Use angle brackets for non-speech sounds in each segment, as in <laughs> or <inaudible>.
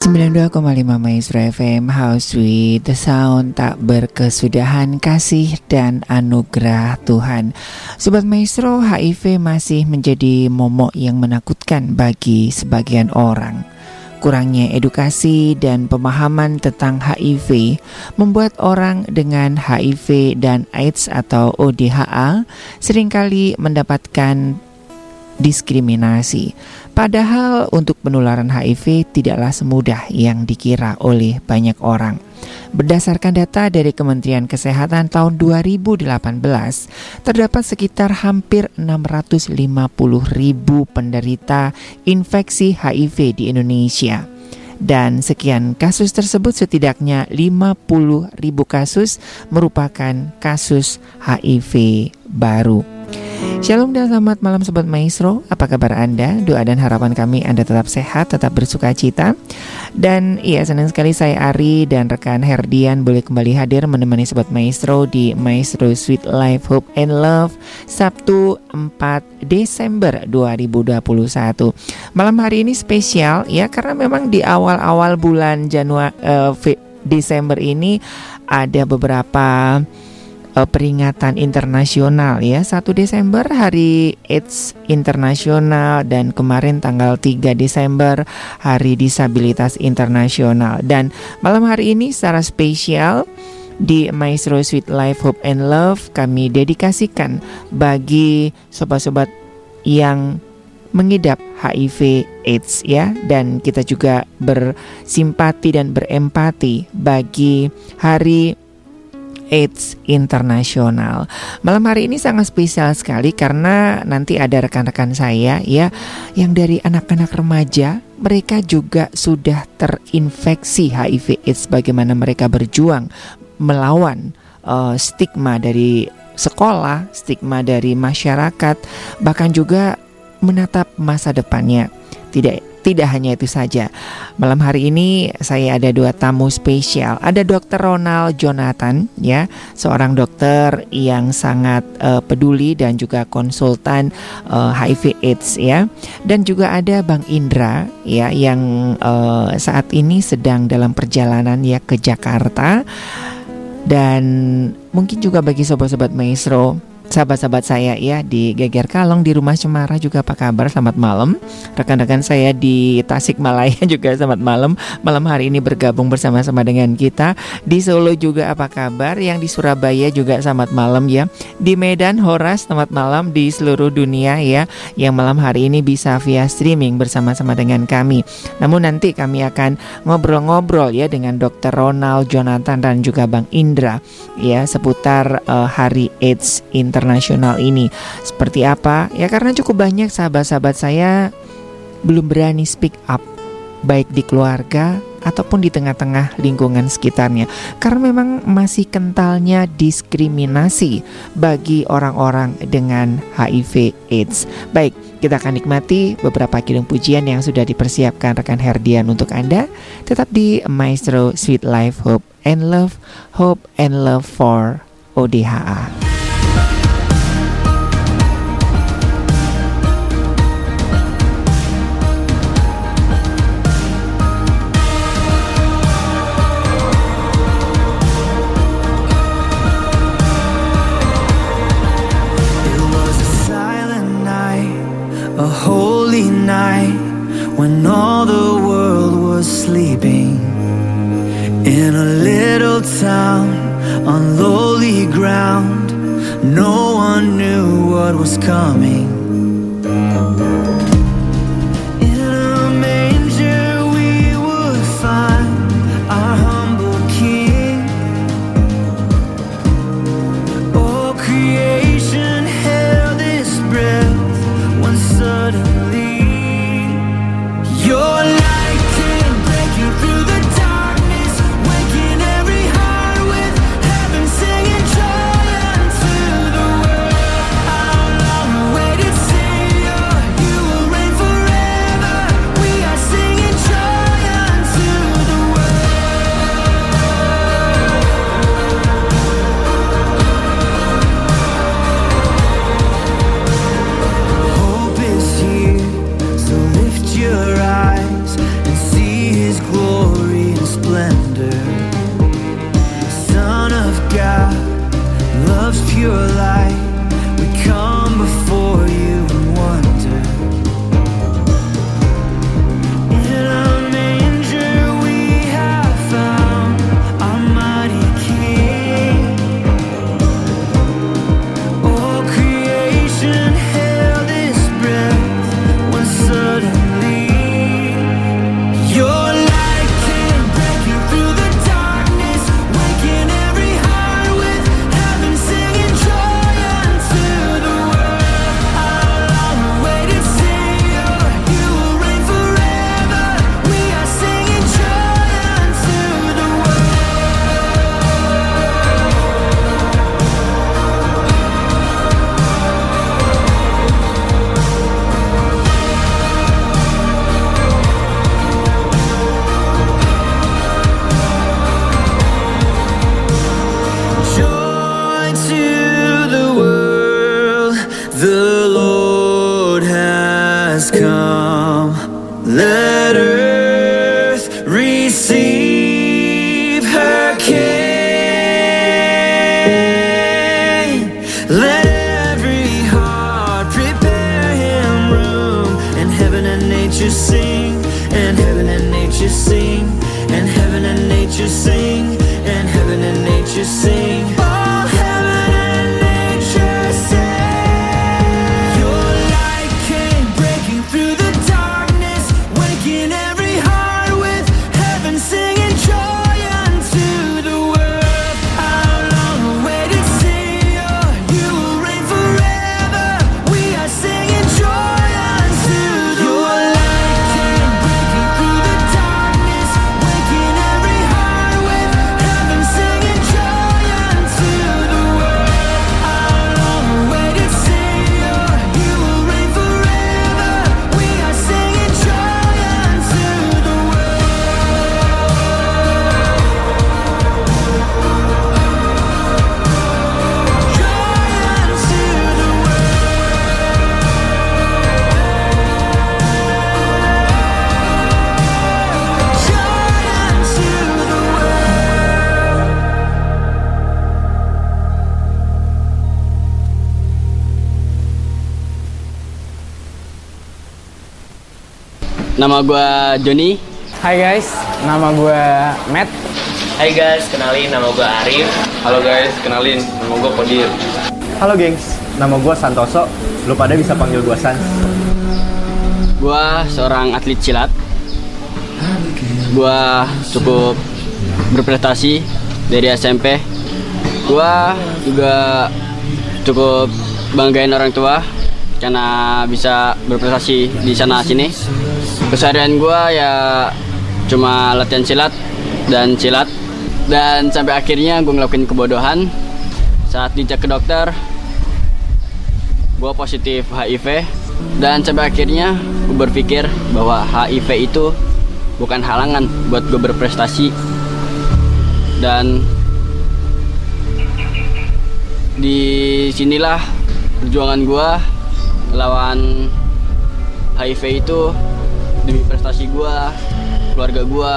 92,5 Maestro FM House with the Sound tak berkesudahan kasih dan anugerah Tuhan. Sobat Maestro HIV masih menjadi momok yang menakutkan bagi sebagian orang. Kurangnya edukasi dan pemahaman tentang HIV membuat orang dengan HIV dan AIDS atau ODHA sering kali mendapatkan diskriminasi. Padahal untuk penularan HIV tidaklah semudah yang dikira oleh banyak orang. Berdasarkan data dari Kementerian Kesehatan tahun 2018, terdapat sekitar hampir 650 ribu penderita infeksi HIV di Indonesia. Dan sekian kasus tersebut setidaknya 50 ribu kasus merupakan kasus HIV baru. Shalom dan selamat malam Sobat Maestro. Apa kabar Anda? Doa dan harapan kami Anda tetap sehat, tetap bersuka cita. Dan iya senang sekali saya Ari dan rekan Herdian Boleh kembali hadir menemani Sobat Maestro Di Maestro Sweet Life Hope and Love Sabtu 4 Desember 2021 Malam hari ini spesial ya Karena memang di awal-awal bulan Januari uh, Desember ini Ada beberapa uh, peringatan internasional ya. 1 Desember hari AIDS internasional dan kemarin tanggal 3 Desember hari disabilitas internasional. Dan malam hari ini secara spesial di Maestro Sweet Life Hope and Love kami dedikasikan bagi sobat-sobat yang mengidap HIV AIDS ya. Dan kita juga bersimpati dan berempati bagi hari AIDS Internasional. Malam hari ini sangat spesial sekali karena nanti ada rekan-rekan saya ya yang dari anak-anak remaja mereka juga sudah terinfeksi HIV AIDS bagaimana mereka berjuang melawan uh, stigma dari sekolah, stigma dari masyarakat, bahkan juga menatap masa depannya. Tidak tidak hanya itu saja. Malam hari ini saya ada dua tamu spesial. Ada Dr. Ronald Jonathan ya, seorang dokter yang sangat uh, peduli dan juga konsultan uh, eh, HIV AIDS ya. Dan juga ada Bang Indra ya yang uh, saat ini sedang dalam perjalanan ya ke Jakarta. Dan mungkin juga bagi sobat-sobat Maestro sahabat-sahabat saya ya di Geger Kalong di Rumah Cemara juga apa kabar? Selamat malam. Rekan-rekan saya di Tasikmalaya <laughs> juga selamat malam. Malam hari ini bergabung bersama-sama dengan kita. Di Solo juga apa kabar? Yang di Surabaya juga selamat malam ya. Di Medan Horas selamat malam di seluruh dunia ya. Yang malam hari ini bisa via streaming bersama-sama dengan kami. Namun nanti kami akan ngobrol-ngobrol ya dengan Dr. Ronald Jonathan dan juga Bang Indra ya seputar uh, Hari AIDS Internasional internasional ini. Seperti apa? Ya karena cukup banyak sahabat-sahabat saya belum berani speak up baik di keluarga ataupun di tengah-tengah lingkungan sekitarnya karena memang masih kentalnya diskriminasi bagi orang-orang dengan HIV AIDS. Baik, kita akan nikmati beberapa kidung pujian yang sudah dipersiapkan rekan Herdian untuk Anda tetap di Maestro Sweet Life Hope and Love Hope and Love for ODHA. When all the world was sleeping in a little town on lowly ground. No one knew what was coming. Nama gue Joni. Hai guys, nama gue Matt. Hai guys, kenalin nama gue Arif. Halo guys, kenalin nama gue Kodir. Halo gengs, nama gue Santoso. Lu pada bisa panggil gue Sans. Gue seorang atlet silat. Gue cukup berprestasi dari SMP. Gue juga cukup banggain orang tua karena bisa berprestasi di sana sini. Keseharian gue ya cuma latihan silat dan silat. Dan sampai akhirnya gue ngelakuin kebodohan. Saat dicek ke dokter gue positif HIV dan sampai akhirnya gue berpikir bahwa HIV itu bukan halangan buat gue berprestasi. Dan di sinilah perjuangan gue lawan HIV itu prestasi gue, keluarga gue.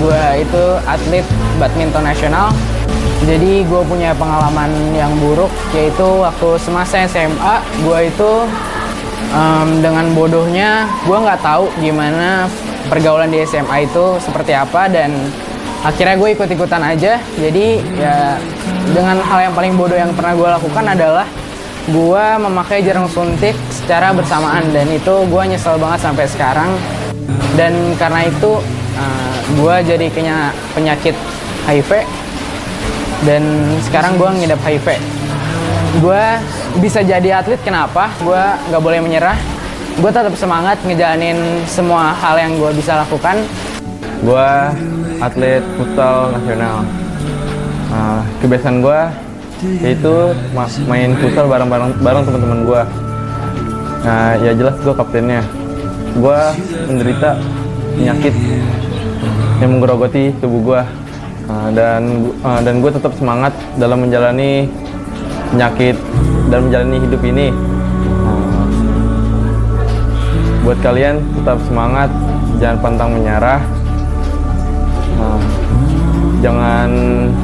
Gue itu atlet badminton nasional. Jadi gue punya pengalaman yang buruk yaitu waktu semasa SMA gue itu um, dengan bodohnya gue nggak tahu gimana pergaulan di SMA itu seperti apa dan akhirnya gue ikut-ikutan aja. Jadi ya dengan hal yang paling bodoh yang pernah gue lakukan adalah gue memakai jarum suntik secara bersamaan. Dan itu gue nyesel banget sampai sekarang. Dan karena itu uh, gue jadi kena penyakit HIV dan sekarang gue ngidap HIV gue bisa jadi atlet kenapa? Gue nggak boleh menyerah. Gue tetap semangat ngejalanin semua hal yang gue bisa lakukan. Gue atlet futsal nasional. Uh, kebiasaan gue yaitu main futsal bareng-bareng bareng teman-teman gue nah ya jelas gue kaptennya. Gue menderita penyakit yang menggerogoti tubuh gue uh, dan uh, dan gue tetap semangat dalam menjalani penyakit dan menjalani hidup ini. Uh, buat kalian tetap semangat. Jangan pantang menyerah. Uh, jangan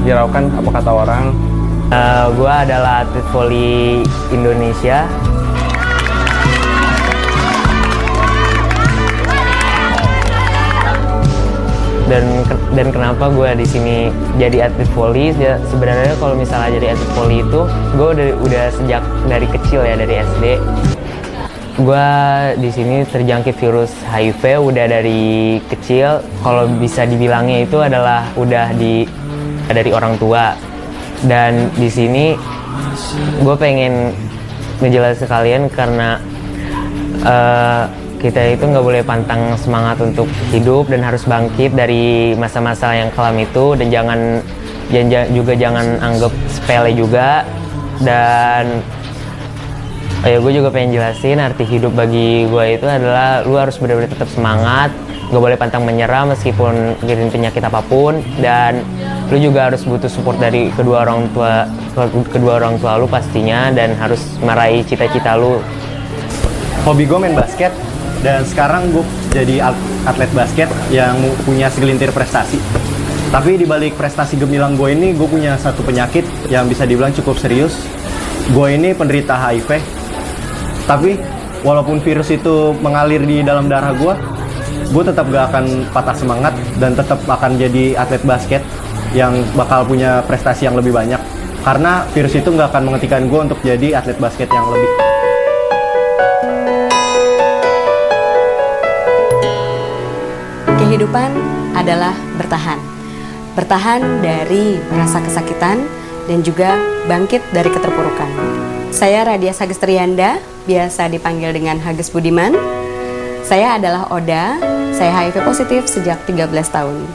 hiraukan apa kata orang. Uh, gue adalah atlet voli Indonesia dan dan kenapa gue di sini jadi atlet voli? Ya sebenarnya kalau misalnya jadi atlet voli itu gue udah udah sejak dari kecil ya dari SD gue di sini terjangkit virus HIV udah dari kecil. Kalau bisa dibilangnya itu adalah udah di dari orang tua. Dan di sini gue pengen ngejelasin kalian karena uh, kita itu nggak boleh pantang semangat untuk hidup dan harus bangkit dari masa-masa yang kelam itu. Dan jangan juga jangan anggap sepele juga. Dan oh ya gue juga pengen jelasin arti hidup bagi gue itu adalah lu harus benar-benar tetap semangat. Nggak boleh pantang menyerah meskipun giring penyakit apa pun. Dan lu juga harus butuh support dari kedua orang tua kedua orang tua lu pastinya. Dan harus meraih cita-cita lu. Hobi gue main basket dan sekarang gue jadi atlet basket yang punya segelintir prestasi. Tapi di balik prestasi gemilang gue ini gue punya satu penyakit yang bisa dibilang cukup serius. Gue ini penderita HIV. Tapi walaupun virus itu mengalir di dalam darah gue gue tetap gak akan patah semangat dan tetap akan jadi atlet basket yang bakal punya prestasi yang lebih banyak. Karena virus itu nggak akan menghentikan gue untuk jadi atlet basket yang lebih Kehidupan adalah bertahan. Bertahan dari rasa kesakitan dan juga bangkit dari keterpurukan. Saya Radia Sagestrianda, biasa dipanggil dengan Hages Budiman. Saya adalah Oda, saya HIV positif sejak 13 tahun.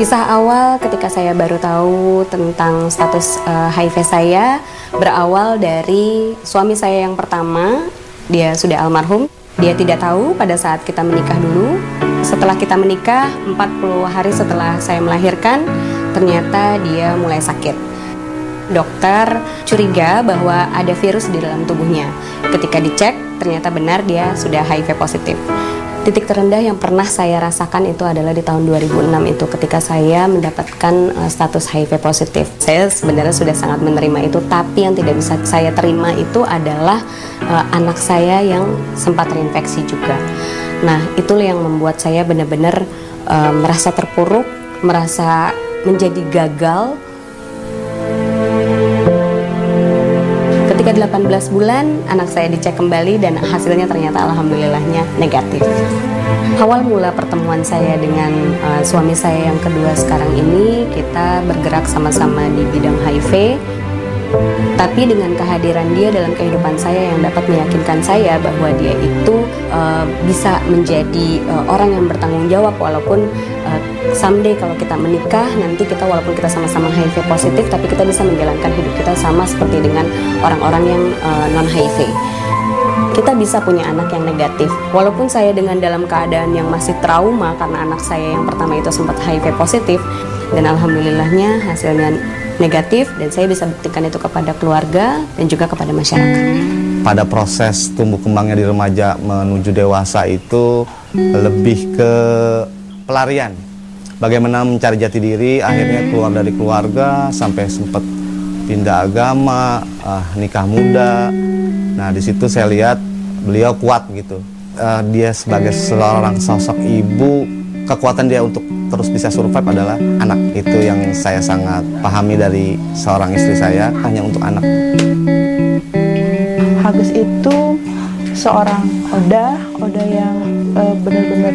Kisah awal ketika saya baru tahu tentang status uh, HIV saya berawal dari suami saya yang pertama, dia sudah almarhum. Dia tidak tahu pada saat kita menikah dulu. Setelah kita menikah, 40 hari setelah saya melahirkan, ternyata dia mulai sakit. Dokter curiga bahwa ada virus di dalam tubuhnya. Ketika dicek, ternyata benar dia sudah HIV positif. Titik terendah yang pernah saya rasakan itu adalah di tahun 2006 itu ketika saya mendapatkan uh, status HIV positif. Saya sebenarnya sudah sangat menerima itu, tapi yang tidak bisa saya terima itu adalah uh, anak saya yang sempat terinfeksi juga. Nah, itulah yang membuat saya benar-benar uh, merasa terpuruk, merasa menjadi gagal Ketika 18 bulan, anak saya dicek kembali dan hasilnya ternyata alhamdulillahnya negatif. Awal mula pertemuan saya dengan uh, suami saya yang kedua sekarang ini, kita bergerak sama-sama di bidang HIV. Tapi dengan kehadiran dia dalam kehidupan saya yang dapat meyakinkan saya bahwa dia itu uh, bisa menjadi uh, orang yang bertanggung jawab walaupun uh, someday kalau kita menikah nanti kita walaupun kita sama-sama HIV positif tapi kita bisa menjalankan hidup kita sama seperti dengan orang-orang yang uh, non HIV kita bisa punya anak yang negatif. Walaupun saya dengan dalam keadaan yang masih trauma karena anak saya yang pertama itu sempat HIV positif dan alhamdulillahnya hasilnya negatif dan saya bisa buktikan itu kepada keluarga dan juga kepada masyarakat. Pada proses tumbuh kembangnya di remaja menuju dewasa itu lebih ke pelarian. Bagaimana mencari jati diri, akhirnya keluar dari keluarga sampai sempat pindah agama, uh, nikah muda. Nah di situ saya lihat beliau kuat gitu. Uh, dia sebagai seorang sosok ibu, kekuatan dia untuk terus bisa survive adalah anak itu yang saya sangat pahami dari seorang istri saya hanya untuk anak. Hagus itu seorang Oda, Oda yang uh, benar-benar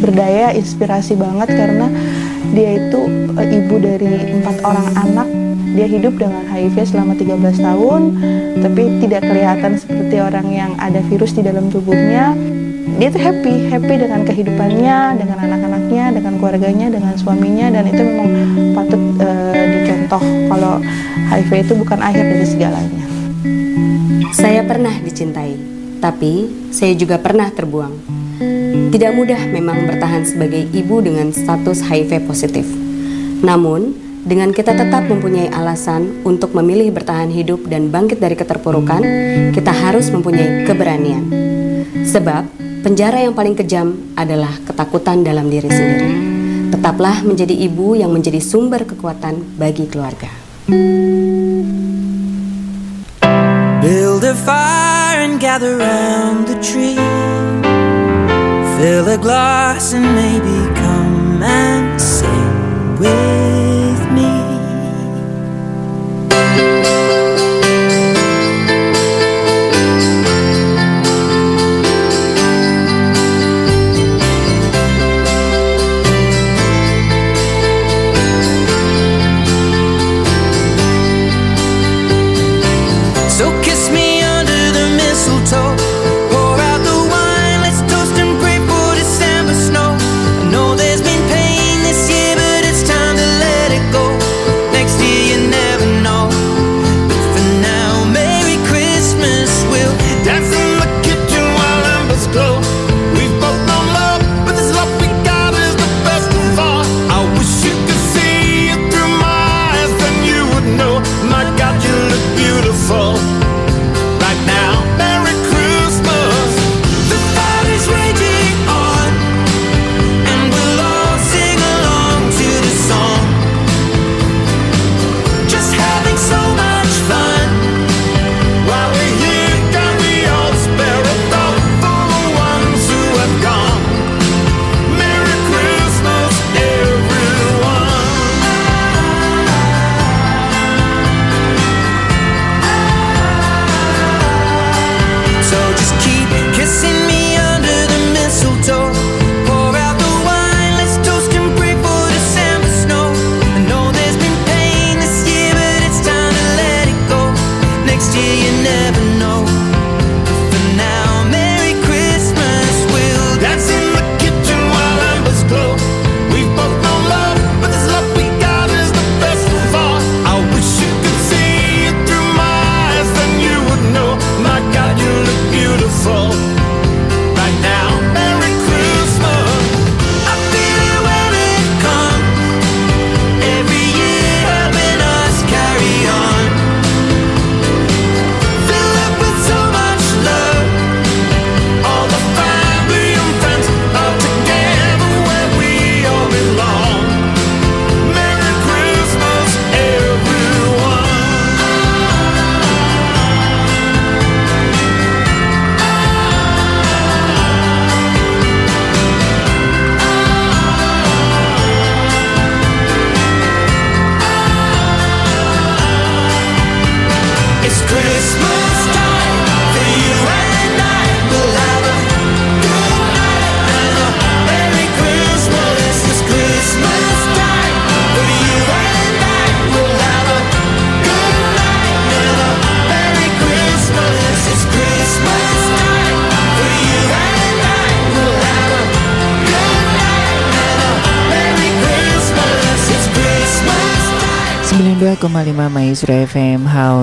berdaya, inspirasi banget karena dia itu uh, ibu dari empat orang anak. Dia hidup dengan HIV selama 13 tahun, tapi tidak kelihatan seperti orang yang ada virus di dalam tubuhnya dia tuh happy happy dengan kehidupannya dengan anak-anaknya dengan keluarganya dengan suaminya dan itu memang patut uh, dicontoh kalau HIV itu bukan akhir dari segalanya. Saya pernah dicintai tapi saya juga pernah terbuang. Tidak mudah memang bertahan sebagai ibu dengan status HIV positif. Namun dengan kita tetap mempunyai alasan untuk memilih bertahan hidup dan bangkit dari keterpurukan, kita harus mempunyai keberanian. Sebab Penjara yang paling kejam adalah ketakutan dalam diri sendiri. Tetaplah menjadi ibu yang menjadi sumber kekuatan bagi keluarga. Build a fire and gather around the tree. Fill a glass and maybe come and sing with me.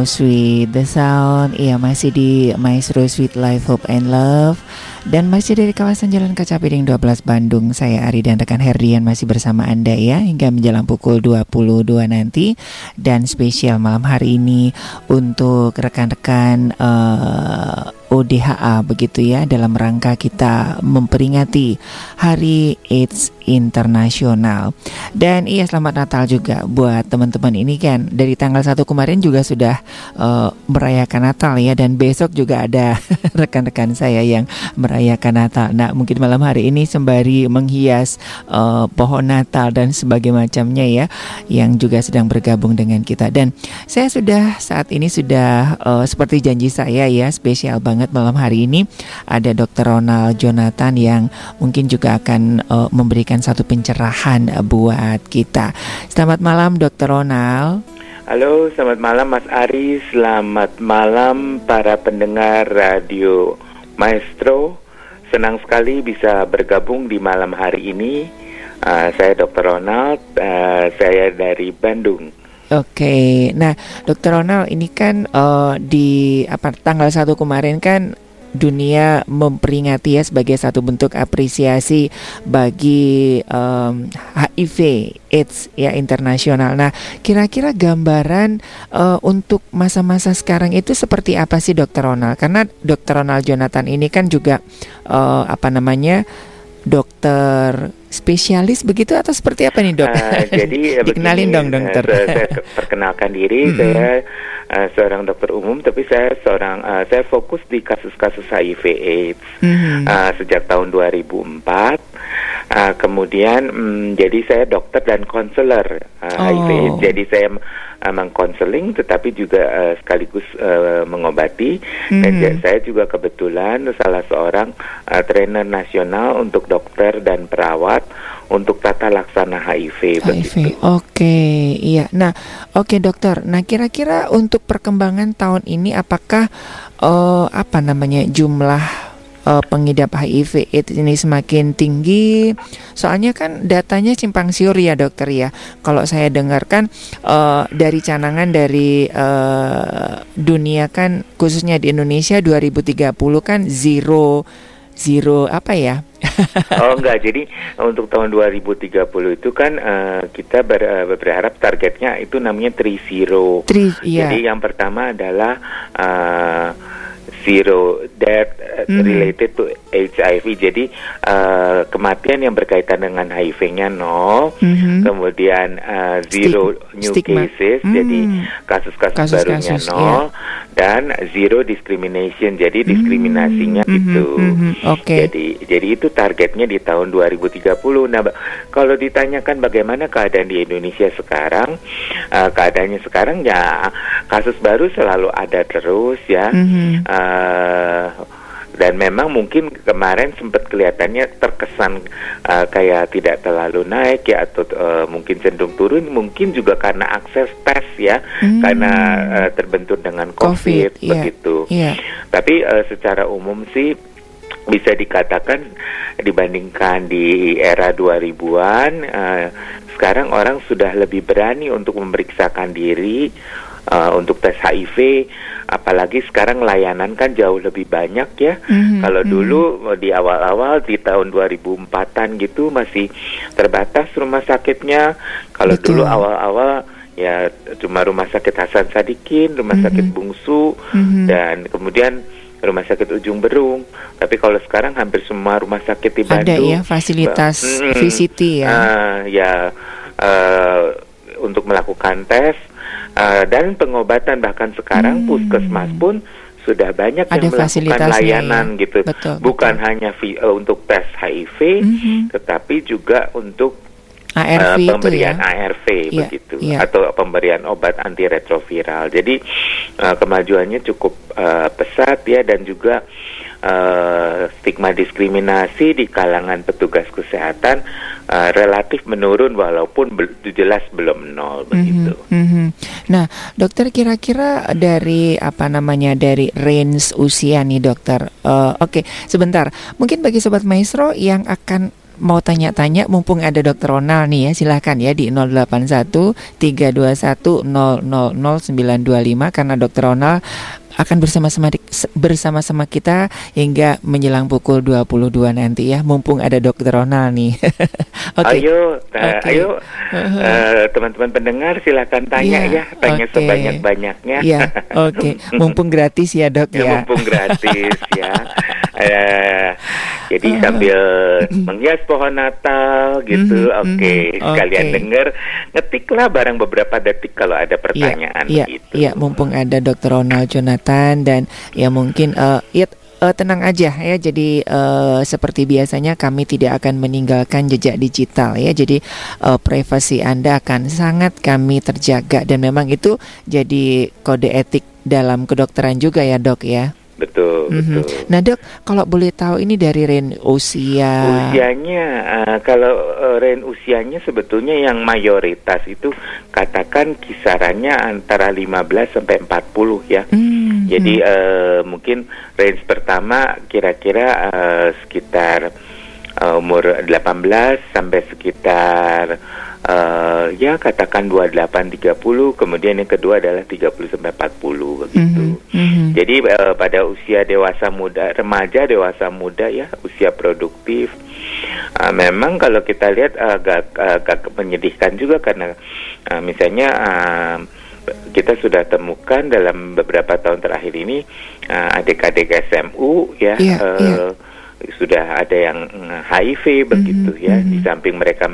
With the Sound. Iya masih di Maestro Sweet Life Hope and Love. Dan masih dari kawasan Jalan Kaca Piring 12 Bandung Saya Ari dan rekan Herdian masih bersama Anda ya Hingga menjelang pukul 22 nanti. Dan spesial malam hari ini Untuk rekan-rekan uh, ODHA begitu ya dalam rangka kita memperingati Hari AIDS Internasional. Dan iya selamat Natal juga buat teman-teman ini kan dari tanggal 1 kemarin juga sudah uh, merayakan Natal ya dan besok juga ada <laughs> rekan-rekan saya yang merayakan Natal. Nah, mungkin malam hari ini sembari menghias uh, pohon Natal dan sebagainya macamnya ya yang juga sedang bergabung dengan kita. Dan saya sudah saat ini sudah uh, seperti janji saya ya spesial banget malam hari ini ada Dr. Ronald Jonathan yang mungkin juga akan uh, memberikan satu pencerahan uh, buat kita. Selamat malam Dr. Ronald. Halo, selamat malam Mas Ari, selamat malam para pendengar radio Maestro. Senang sekali bisa bergabung di malam hari ini. Uh, saya Dr. Ronald, uh, saya dari Bandung. Oke, nah Dokter Ronald ini kan uh, di apa tanggal satu kemarin kan dunia memperingati ya sebagai satu bentuk apresiasi bagi um, HIV AIDS ya internasional. Nah, kira-kira gambaran uh, untuk masa-masa sekarang itu seperti apa sih Dokter Ronald? Karena Dokter Ronald Jonathan ini kan juga uh, apa namanya dokter spesialis begitu atau seperti apa nih dok? Uh, jadi <laughs> dikenalin begini, dong dokter. Uh, saya <laughs> perkenalkan diri, mm -hmm. saya uh, seorang dokter umum, tapi saya seorang uh, saya fokus di kasus-kasus HIV/AIDS mm -hmm. uh, sejak tahun 2004. Uh, kemudian um, jadi saya dokter dan konselor uh, oh. HIV/AIDS. Jadi saya uh, mengkonseling, tetapi juga uh, sekaligus uh, mengobati. Mm -hmm. Dan saya juga kebetulan salah seorang uh, trainer nasional untuk dokter dan perawat untuk tata laksana HIV, HIV. begitu. Oke, iya. Nah, oke dokter. Nah, kira-kira untuk perkembangan tahun ini apakah uh, apa namanya jumlah uh, pengidap HIV AIDS ini semakin tinggi. Soalnya kan datanya simpang siur ya dokter ya. Kalau saya dengarkan uh, dari canangan dari uh, dunia kan khususnya di Indonesia 2030 kan zero zero apa ya? <laughs> oh enggak, jadi untuk tahun 2030 itu kan uh, kita ber, uh, berharap targetnya itu namanya three zero. Three, iya. Jadi yang pertama adalah uh, zero death mm. related to HIV. Jadi uh, kematian yang berkaitan dengan HIV-nya nol, mm-hmm. kemudian uh, zero Stig- new stigma. cases, mm. jadi kasus-kasus barunya kasus, nol, yeah. dan zero discrimination. Jadi mm. diskriminasinya mm-hmm. itu. Mm-hmm. Okay. Jadi jadi itu targetnya di tahun 2030. Nah, kalau ditanyakan bagaimana keadaan di Indonesia sekarang, uh, keadaannya sekarang ya kasus baru selalu ada terus ya. Mm-hmm. Uh, dan memang mungkin kemarin sempat kelihatannya terkesan uh, kayak tidak terlalu naik ya atau uh, mungkin cenderung turun mungkin juga karena akses tes ya hmm. karena uh, terbentur dengan COVID, COVID iya. begitu. Yeah. Tapi uh, secara umum sih bisa dikatakan dibandingkan di era 2000-an uh, sekarang orang sudah lebih berani untuk memeriksakan diri uh, untuk tes HIV apalagi sekarang layanan kan jauh lebih banyak ya. Mm-hmm. Kalau mm-hmm. dulu di awal-awal di tahun 2004-an gitu masih terbatas rumah sakitnya. Kalau dulu awal-awal ya cuma rumah sakit Hasan Sadikin, rumah mm-hmm. sakit Bungsu mm-hmm. dan kemudian rumah sakit Ujung Berung. Tapi kalau sekarang hampir semua rumah sakit di Bandung ada ya fasilitas mm, VCT ya. Uh, ya uh, untuk melakukan tes uh, dan pengobatan bahkan sekarang hmm. puskesmas pun sudah banyak Ada yang melakukan layanan ya. gitu, betul, bukan betul. hanya uh, untuk tes HIV, mm-hmm. tetapi juga untuk ARV uh, pemberian ya? ARV ya, begitu ya. atau pemberian obat antiretroviral. Jadi uh, kemajuannya cukup uh, pesat ya dan juga uh, stigma diskriminasi di kalangan petugas kesehatan uh, relatif menurun walaupun be jelas belum nol begitu. Mm -hmm. Nah, dokter kira-kira dari apa namanya dari range usia nih dokter. Uh, Oke, okay, sebentar. Mungkin bagi sobat maestro yang akan mau tanya-tanya mumpung ada Dokter Ronald nih ya silahkan ya di 081 321 000925 karena Dokter Ronald akan bersama-sama bersama-sama kita hingga menjelang pukul 22 nanti ya mumpung ada Dokter Ronald nih. <laughs> Oke. Ayo, eh, Oke. ayo eh, teman-teman pendengar silakan tanya Iya, ya, tanya oke. sebanyak-banyaknya. Iya, oke. <laughs> Mumpung gratis ya, Dok Ya, ya. mumpung gratis <laughs> ya. Eh, jadi sambil menghias pohon Natal gitu, Mhm, oke. mhm, Sekalian oke. denger, ngetiklah barang beberapa detik kalau ada pertanyaan Iya, gitu. iya, mumpung ada Dr. Ronald Jonathan dan ya mungkin eh ya eh, tenang aja ya. Jadi eh, seperti biasanya kami tidak akan meninggalkan jejak digital ya. Jadi eh, privasi Anda akan sangat kami terjaga dan memang itu jadi kode etik dalam kedokteran juga ya, Dok ya. Betul, Mhm. betul. Nah, Dok, kalau boleh tahu ini dari range usia Usianya eh, kalau eh, range usianya sebetulnya yang mayoritas itu katakan kisarannya antara 15 sampai 40 ya. Hmm, Jadi eh, mungkin range pertama kira-kira eh, sekitar eh, umur 18 sampai sekitar eh, ya katakan 28 30 kemudian yang kedua adalah 30 sampai 40 begitu. Mhm. Jadi eh, pada usia dewasa muda, remaja dewasa muda ya, usia produktif. eh, memang kalau kita lihat agak agak menyedihkan juga karena eh, misalnya eh, kita sudah temukan dalam beberapa tahun terakhir ini eh, adik-adik SMU ya Iya, eh, iya. sudah ada yang eh, HIV begitu ya di samping mereka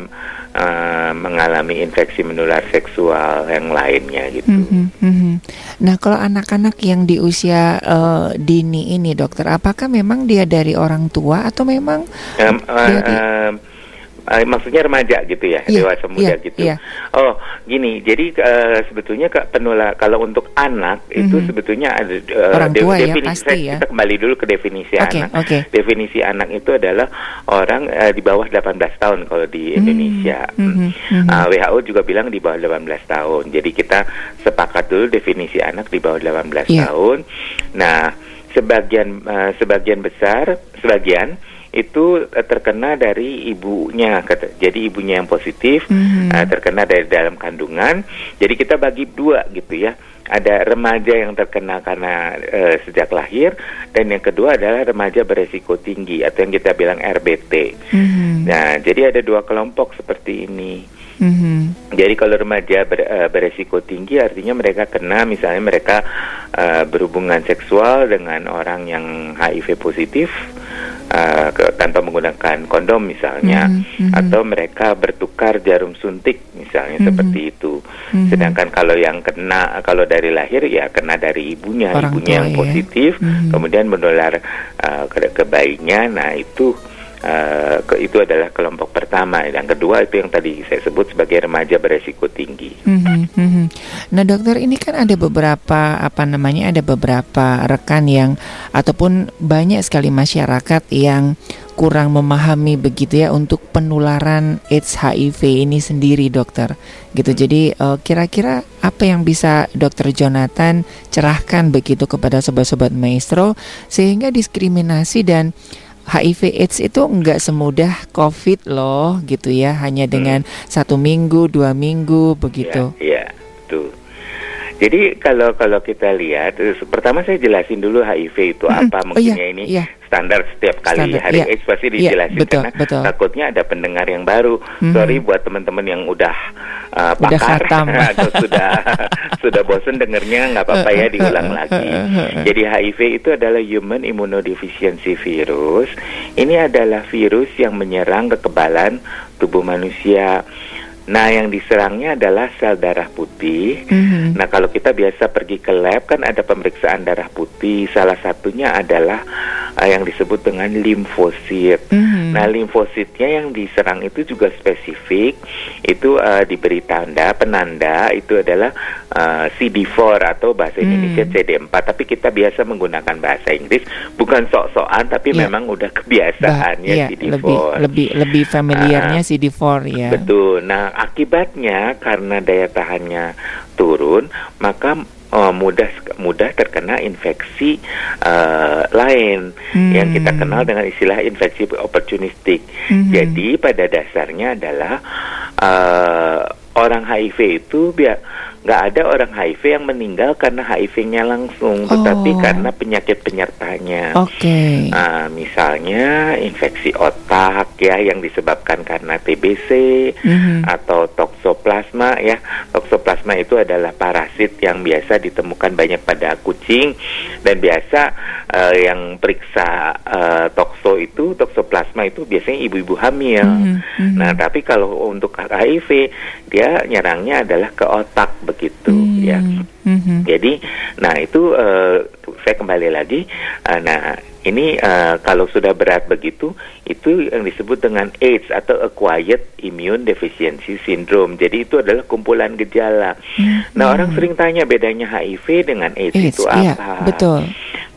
eh, mengalami infeksi menular seksual yang lainnya gitu. Mhm, mhm. Nah, kalau anak-anak yang di usia eh, dini ini, dokter, apakah memang dia dari orang tua atau memang Em, Jadi- em, eh, maksudnya remaja gitu ya, Iya, dewasa muda iya, gitu. iya. Oh, gini. Jadi eh, sebetulnya ke penular kalau untuk anak itu Mhm. sebetulnya ada eh, Orang de- tua ya, definisi pasti ya. Kita kembali dulu ke definisi Oke, anak. oke. Definisi anak itu adalah orang eh, di bawah 18 tahun kalau di Indonesia. Mhm, mhm. Ah, WHO juga bilang di bawah 18 tahun. Jadi kita sepakat dulu definisi anak di bawah 18 Iya. tahun. Nah, sebagian eh, sebagian besar, sebagian itu eh, terkena dari ibunya. kata- Jadi ibunya yang positif Mhm. eh, terkena dari dalam kandungan. Jadi kita bagi dua gitu ya. Ada remaja yang terkena karena eh, sejak lahir dan yang kedua adalah remaja beresiko tinggi atau yang kita bilang RBT. Mhm, Nah, jadi ada dua kelompok seperti ini. mhm. Jadi kalau remaja ber- eh, beresiko tinggi artinya mereka kena misalnya mereka eh, berhubungan seksual dengan orang yang HIV positif eh, ke- tanpa menggunakan kondom misalnya Mhm, mhm. atau mereka bertukar jarum suntik misalnya Mhm. seperti itu. Mhm. Sedangkan kalau yang kena kalau dari lahir ya kena dari ibunya, Orang ibunya yang ya. positif Mhm. kemudian menular eh, ke, ke bayinya. Nah, itu eh, ke- itu adalah kelompok pertama. Yang kedua itu yang tadi saya sebut sebagai remaja beresiko tinggi. Mhm, mhm. Nah dokter ini kan ada beberapa apa namanya ada beberapa rekan yang ataupun banyak sekali masyarakat yang kurang memahami begitu ya untuk penularan AIDS HIV ini sendiri dokter gitu jadi eh, kira-kira apa yang bisa dokter Jonathan cerahkan begitu kepada sobat-sobat maestro sehingga diskriminasi dan HIV AIDS itu nggak semudah COVID loh gitu ya hanya dengan satu minggu dua minggu begitu. Iya, betul. Jadi kalau kalau kita lihat, eh, pertama saya jelasin dulu HIV itu apa. Oh, Mungkin iya, ya ini iya. standar setiap kali Standar, hari iya. AIDS pasti Iya, dijelasin betul, karena betul. takutnya ada pendengar yang baru. Mhm. Sorry buat teman-teman yang udah uh, Udah pakar <laughs> atau sudah <laughs> sudah bosen dengernya nggak apa-apa ya <laughs> diulang lagi. Jadi HIV itu adalah Human Immunodeficiency Virus. Ini adalah virus yang menyerang kekebalan tubuh manusia. Nah, yang diserangnya adalah sel darah putih. Mhm. Nah, kalau kita biasa pergi ke lab kan ada pemeriksaan darah putih. Salah satunya adalah eh, yang disebut dengan limfosit. Mhm. Nah, limfositnya yang diserang itu juga spesifik. Itu eh, diberi tanda penanda itu adalah eh, CD4 atau bahasa Indonesia CD4. Tapi kita biasa menggunakan bahasa Inggris bukan sok-sokan tapi Iya. memang udah Bah, kebiasaannya iya, CD4. lebih lebih lebih familiarnya Ah, CD4 ya. Betul. Nah, akibatnya karena daya tahannya turun, maka uh, mudah mudah terkena infeksi uh, lain Hmm. yang kita kenal dengan istilah infeksi opportunistik. Mhm. Jadi pada dasarnya adalah uh, orang HIV itu biar nggak ada orang HIV yang meninggal karena HIV-nya langsung, tetapi Oh. karena penyakit penyertanya. Oke. Ah, misalnya infeksi otak ya yang disebabkan karena TBC Mhm. atau toksoplasma ya. Toksoplasma itu adalah parasit yang biasa ditemukan banyak pada kucing dan biasa eh, yang periksa eh, tokso itu toksoplasma itu biasanya ibu-ibu hamil. Mhm, mhm. Nah, tapi kalau untuk HIV dia nyerangnya adalah ke otak begitu ya. Mhm. Jadi, nah itu eh, saya kembali lagi. eh, nah ini eh, kalau sudah berat begitu, itu yang disebut dengan AIDS atau Acquired Immune Deficiency Syndrome. Jadi itu adalah kumpulan gejala. Nah orang sering tanya bedanya HIV dengan AIDS, AIDS, itu iya, apa? betul.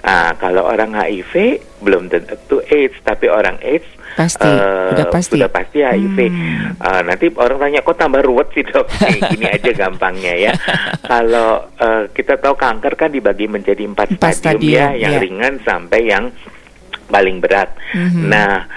Ah, kalau orang HIV belum tentu AIDS, tapi orang AIDS Pasti, eh, udah pasti. sudah pasti HIV. Ah, nanti orang tanya kok tambah ruwet sih dok? Nih, <laughs> gini aja gampangnya ya. Kalau eh, kita tahu kanker kan dibagi menjadi empat, Empat stadium, stadium, ya, yang ya. ringan sampai yang paling berat. Mhm. Nah,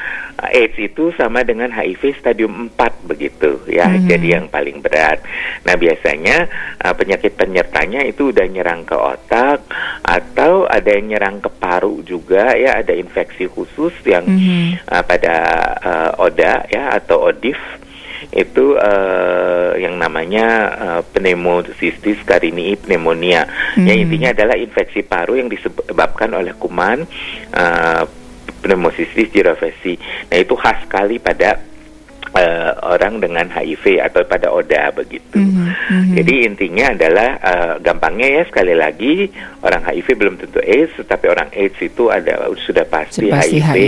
AIDS itu sama dengan HIV stadium 4 begitu ya. Mhm. Jadi yang paling berat. Nah, biasanya uh, penyakit penyertanya itu udah nyerang ke otak atau ada yang nyerang ke paru juga ya, ada infeksi khusus yang Mhm. uh, pada uh, ODA ya atau ODIF itu uh, yang namanya uh, pneumocystis carinii pneumonia. Yang Mhm. intinya adalah infeksi paru yang disebabkan oleh kuman uh, pneumocystis jirovecii. Nah itu khas sekali pada uh, orang dengan HIV atau pada ODA begitu. Mhm. Jadi intinya adalah uh, gampangnya ya sekali lagi orang HIV belum tentu AIDS, tetapi orang AIDS itu ada sudah pasti, Pasti HIV. HIV.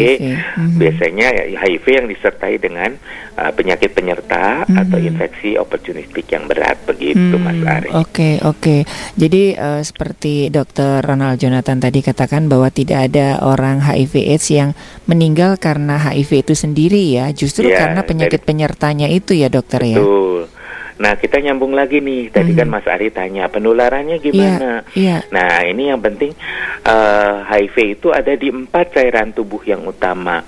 Mhm. Biasanya HIV yang disertai dengan uh, penyakit penyerta Mhm. atau infeksi opportunistik yang berat begitu, Mas Hmm, Ari. Oke, oke. Jadi eh, seperti Dokter Ronald Jonathan tadi katakan bahwa tidak ada orang HIV/AIDS yang meninggal karena HIV itu sendiri ya, justru Iya, karena penyakit penyertanya itu ya, Dokter ya. Betul. Nah kita nyambung lagi nih. Tadi kan Mas Ari tanya penularannya gimana. Mhm. Iya. Nah ini yang penting eh, HIV itu ada di empat cairan tubuh yang utama.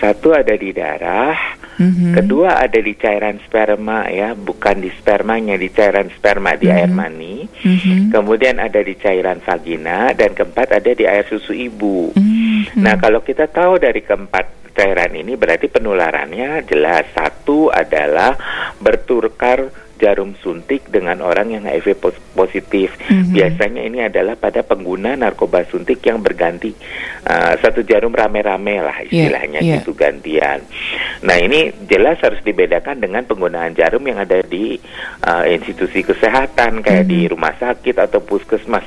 Satu ada di darah, Mhm. kedua ada di cairan sperma ya, bukan di spermanya, di cairan sperma di air mani. Mhm. Kemudian ada di cairan vagina dan keempat ada di air susu ibu. Mhm. Nah kalau kita tahu dari keempat cairan ini berarti penularannya jelas. Satu adalah bertukar jarum suntik dengan orang yang HIV pos- positif. Mhm. Biasanya ini adalah pada pengguna narkoba suntik yang berganti uh, satu jarum rame-rame lah istilahnya yeah. gitu gantian. Nah ini jelas harus dibedakan dengan penggunaan jarum yang ada di uh, institusi kesehatan kayak di rumah sakit atau puskesmas.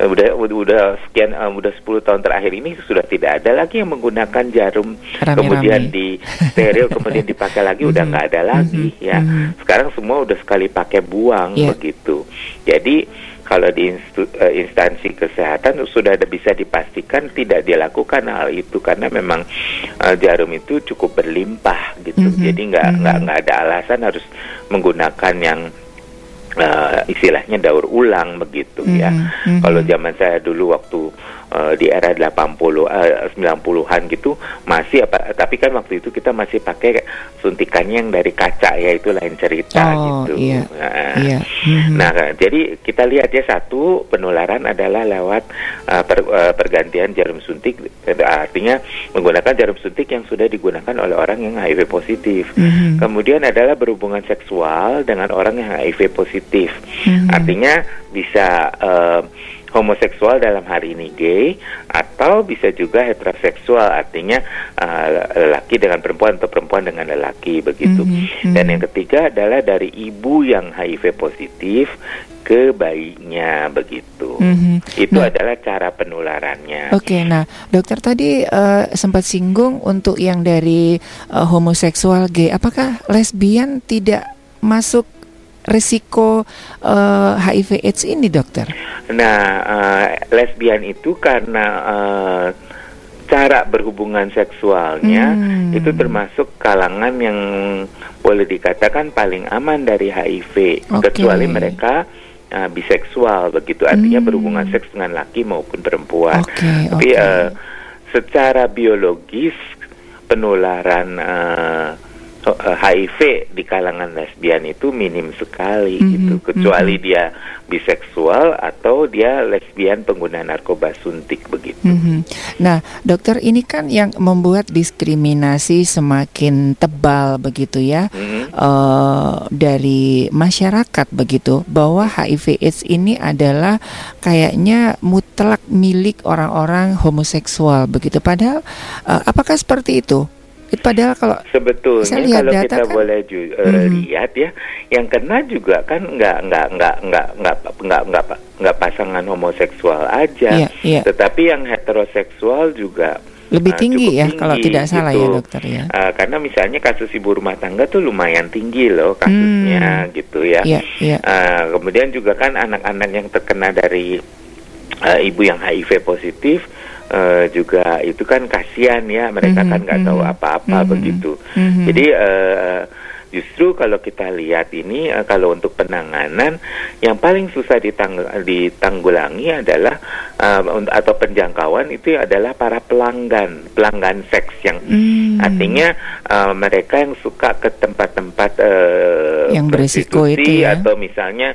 Udah udah, sekian uh, udah 10 tahun terakhir ini sudah tidak ada lagi yang menggunakan jarum Rame-rame. kemudian di steril <laughs> kemudian dipakai lagi udah nggak ada lagi ya. Sekarang semua udah sekali pakai buang Iya. begitu. Jadi kalau di instu- eh, instansi kesehatan sudah ada bisa dipastikan tidak dilakukan hal itu karena memang eh, jarum itu cukup berlimpah gitu. Mhm, Jadi nggak nggak nggak ada alasan harus menggunakan yang eh, istilahnya daur ulang begitu ya. mhm. Kalau zaman saya dulu waktu eh, di era 80 eh, 90-an gitu masih apa tapi kan waktu itu kita masih pakai suntikannya yang dari kaca ya itu lain cerita Oh, gitu. iya. Nah, Iya. Nah, jadi kita lihat ya satu penularan adalah lewat uh, per- uh, pergantian jarum suntik, artinya menggunakan jarum suntik yang sudah digunakan oleh orang yang HIV positif. Mhm. Kemudian adalah berhubungan seksual dengan orang yang HIV positif. Mhm. Artinya bisa uh, homoseksual dalam hari ini gay atau bisa juga heteroseksual artinya uh, lelaki dengan perempuan atau perempuan dengan lelaki begitu. Mhm, Dan yang ketiga adalah dari ibu yang HIV positif ke bayinya begitu. Mhm. Itu Nah, adalah cara penularannya. Oke, nah dokter tadi eh, sempat singgung untuk yang dari eh, homoseksual gay, apakah lesbian tidak masuk risiko eh, HIV/AIDS ini, dokter? Nah, eh, lesbian itu karena eh, cara berhubungan seksualnya Hmm. itu termasuk kalangan yang boleh dikatakan paling aman dari HIV, Oke. kecuali mereka uh, biseksual begitu artinya berhubungan seks dengan laki maupun perempuan. Oke, Tapi oke. uh, secara biologis penularan uh, uh, HIV di kalangan lesbian itu minim sekali gitu kecuali dia biseksual atau dia lesbian pengguna narkoba suntik begitu. Mhm. Nah, dokter ini kan yang membuat diskriminasi semakin tebal begitu ya Mhm. eh, dari masyarakat begitu bahwa HIV/AIDS ini adalah kayaknya mutlak milik orang-orang homoseksual begitu. Padahal eh, apakah seperti itu? It- Padahal kalau Saya Sebetulnya lihat kalau data kita kan- boleh ju- Mhm. lihat ya, yang kena juga kan nggak nggak nggak nggak nggak nggak nggak nggak pasangan homoseksual aja, Iya, iya. tetapi yang heteroseksual juga lebih eh, tinggi ya kalau tinggi tidak salah ya gitu. dokter ya. Eh, karena misalnya kasus ibu rumah tangga tuh lumayan tinggi loh kasusnya gitu ya. Iya, iya. Eh, kemudian juga kan anak-anak yang terkena dari eh, ibu yang HIV positif eh, juga itu kan kasihan ya mereka Mhm, kan nggak tahu mhm, apa-apa mhm, begitu. mhm. Jadi eh, justru kalau kita lihat ini eh, kalau untuk penanganan yang paling susah ditang- ditanggulangi adalah un- atau penjangkauan itu adalah para pelanggan pelanggan seks yang Hmm. artinya eh, mereka yang suka ke tempat-tempat eh, Yang prostitusi itu ya. atau misalnya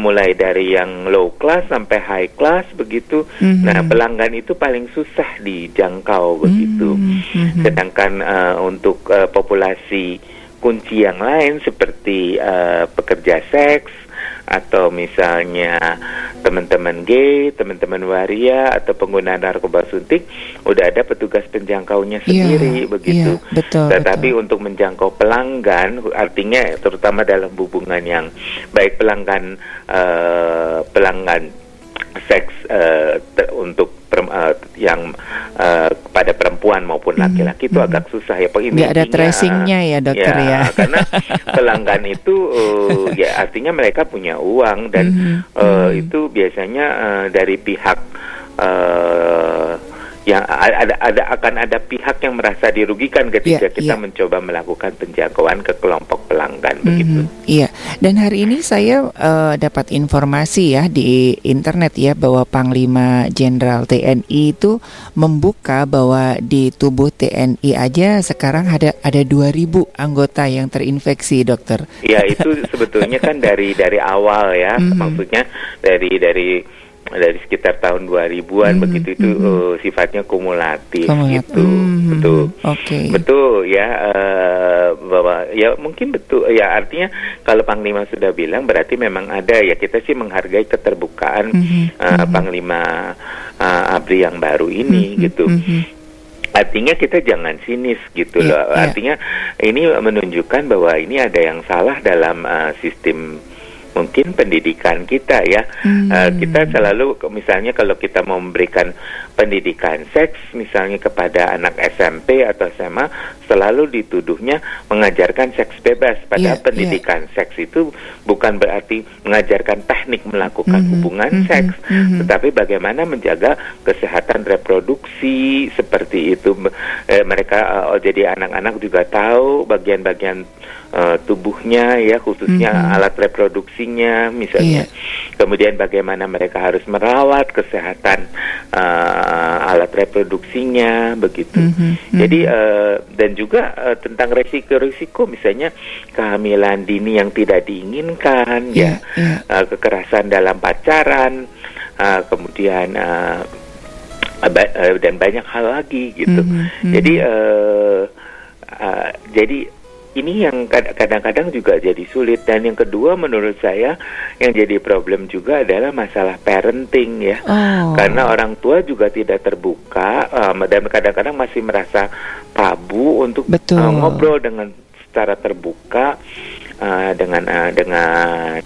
mulai dari yang low class sampai high class begitu. Mhm. Nah, pelanggan itu paling susah dijangkau begitu. Mhm. Sedangkan eh, untuk eh, populasi kunci yang lain seperti eh, pekerja seks atau misalnya teman-teman gay, teman-teman waria atau pengguna narkoba suntik udah ada petugas penjangkaunya Iya, sendiri begitu. iya, betul, Tetapi untuk menjangkau pelanggan artinya terutama dalam hubungan yang baik pelanggan eh, pelanggan seks te- untuk uh, yang eh, uh, pada perempuan maupun hmm. laki-laki hmm. itu hmm. agak susah ya. pak Nggak ada tracingnya ya dokter ya. ya. <laughs> Karena pelanggan itu uh, ya artinya mereka punya uang dan hmm. Uh, itu biasanya uh, dari pihak uh, yang ada ada akan ada pihak yang merasa dirugikan ketika Iya, kita iya. mencoba melakukan penjangkauan ke kelompok pelanggan begitu. Mhm, Iya, dan hari ini saya eh, dapat informasi ya di internet ya bahwa Panglima Jenderal TNI itu membuka bahwa di tubuh TNI aja sekarang ada ada 2000 anggota yang terinfeksi, dokter. Ya itu sebetulnya kan dari dari awal ya, Mhm. maksudnya dari dari dari sekitar tahun 2000-an Mhm, begitu itu eh, sifatnya kumulatif, Kumulatif. gitu. Mhm, Betul. Oke. Betul ya eh, bahwa ya mungkin betul ya artinya kalau Panglima sudah bilang berarti memang ada ya kita sih menghargai keterbukaan Mhm, eh, Panglima eh, ABRI yang baru ini gitu. Mhm. Artinya kita jangan sinis gitu Iya, loh. iya. Artinya ini menunjukkan bahwa ini ada yang salah dalam uh, sistem mungkin pendidikan kita ya. Hmm. Uh, kita selalu misalnya kalau kita mau memberikan pendidikan seks misalnya kepada anak SMP atau SMA selalu dituduhnya mengajarkan seks bebas padahal Iya, pendidikan seks itu bukan berarti mengajarkan teknik melakukan Mhm, hubungan mhm, seks mhm. tetapi bagaimana menjaga kesehatan reproduksi seperti itu Eh, mereka eh, jadi anak-anak juga tahu bagian-bagian eh, tubuhnya ya khususnya Mhm. alat reproduksinya misalnya. Iya. kemudian bagaimana mereka harus merawat kesehatan eh, alat reproduksinya begitu. Mhm, jadi eh, dan juga eh, tentang resiko-resiko misalnya kehamilan dini yang tidak diinginkan Iya, ya eh, kekerasan dalam pacaran eh, kemudian ba- eh, dan banyak hal lagi gitu. Mhm, mhm. jadi eh, eh, jadi ini yang kad- kadang-kadang juga jadi sulit dan yang kedua menurut saya yang jadi problem juga adalah masalah parenting ya Oh. karena orang tua juga tidak terbuka um, dan kadang-kadang masih merasa tabu untuk Betul. uh, ngobrol dengan secara terbuka uh, dengan uh, dengan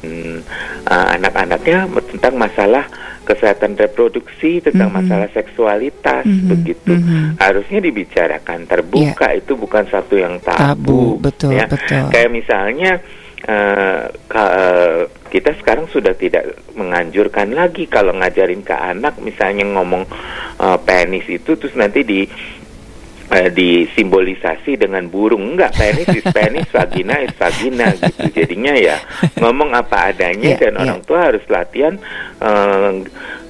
uh, anak-anaknya tentang masalah kesehatan reproduksi tentang Mhm. masalah seksualitas Mhm, begitu mhm. harusnya dibicarakan terbuka itu bukan satu yang Tabu, tabu, betul, ya. betul. kayak misalnya eh, ka- eh, kita sekarang sudah tidak menganjurkan lagi kalau ngajarin ke anak misalnya ngomong eh, penis itu terus nanti di eh, disimbolisasi dengan burung enggak penis is penis vagina is vagina gitu jadinya ya ngomong apa adanya Iya, dan iya. orang tua harus latihan eh,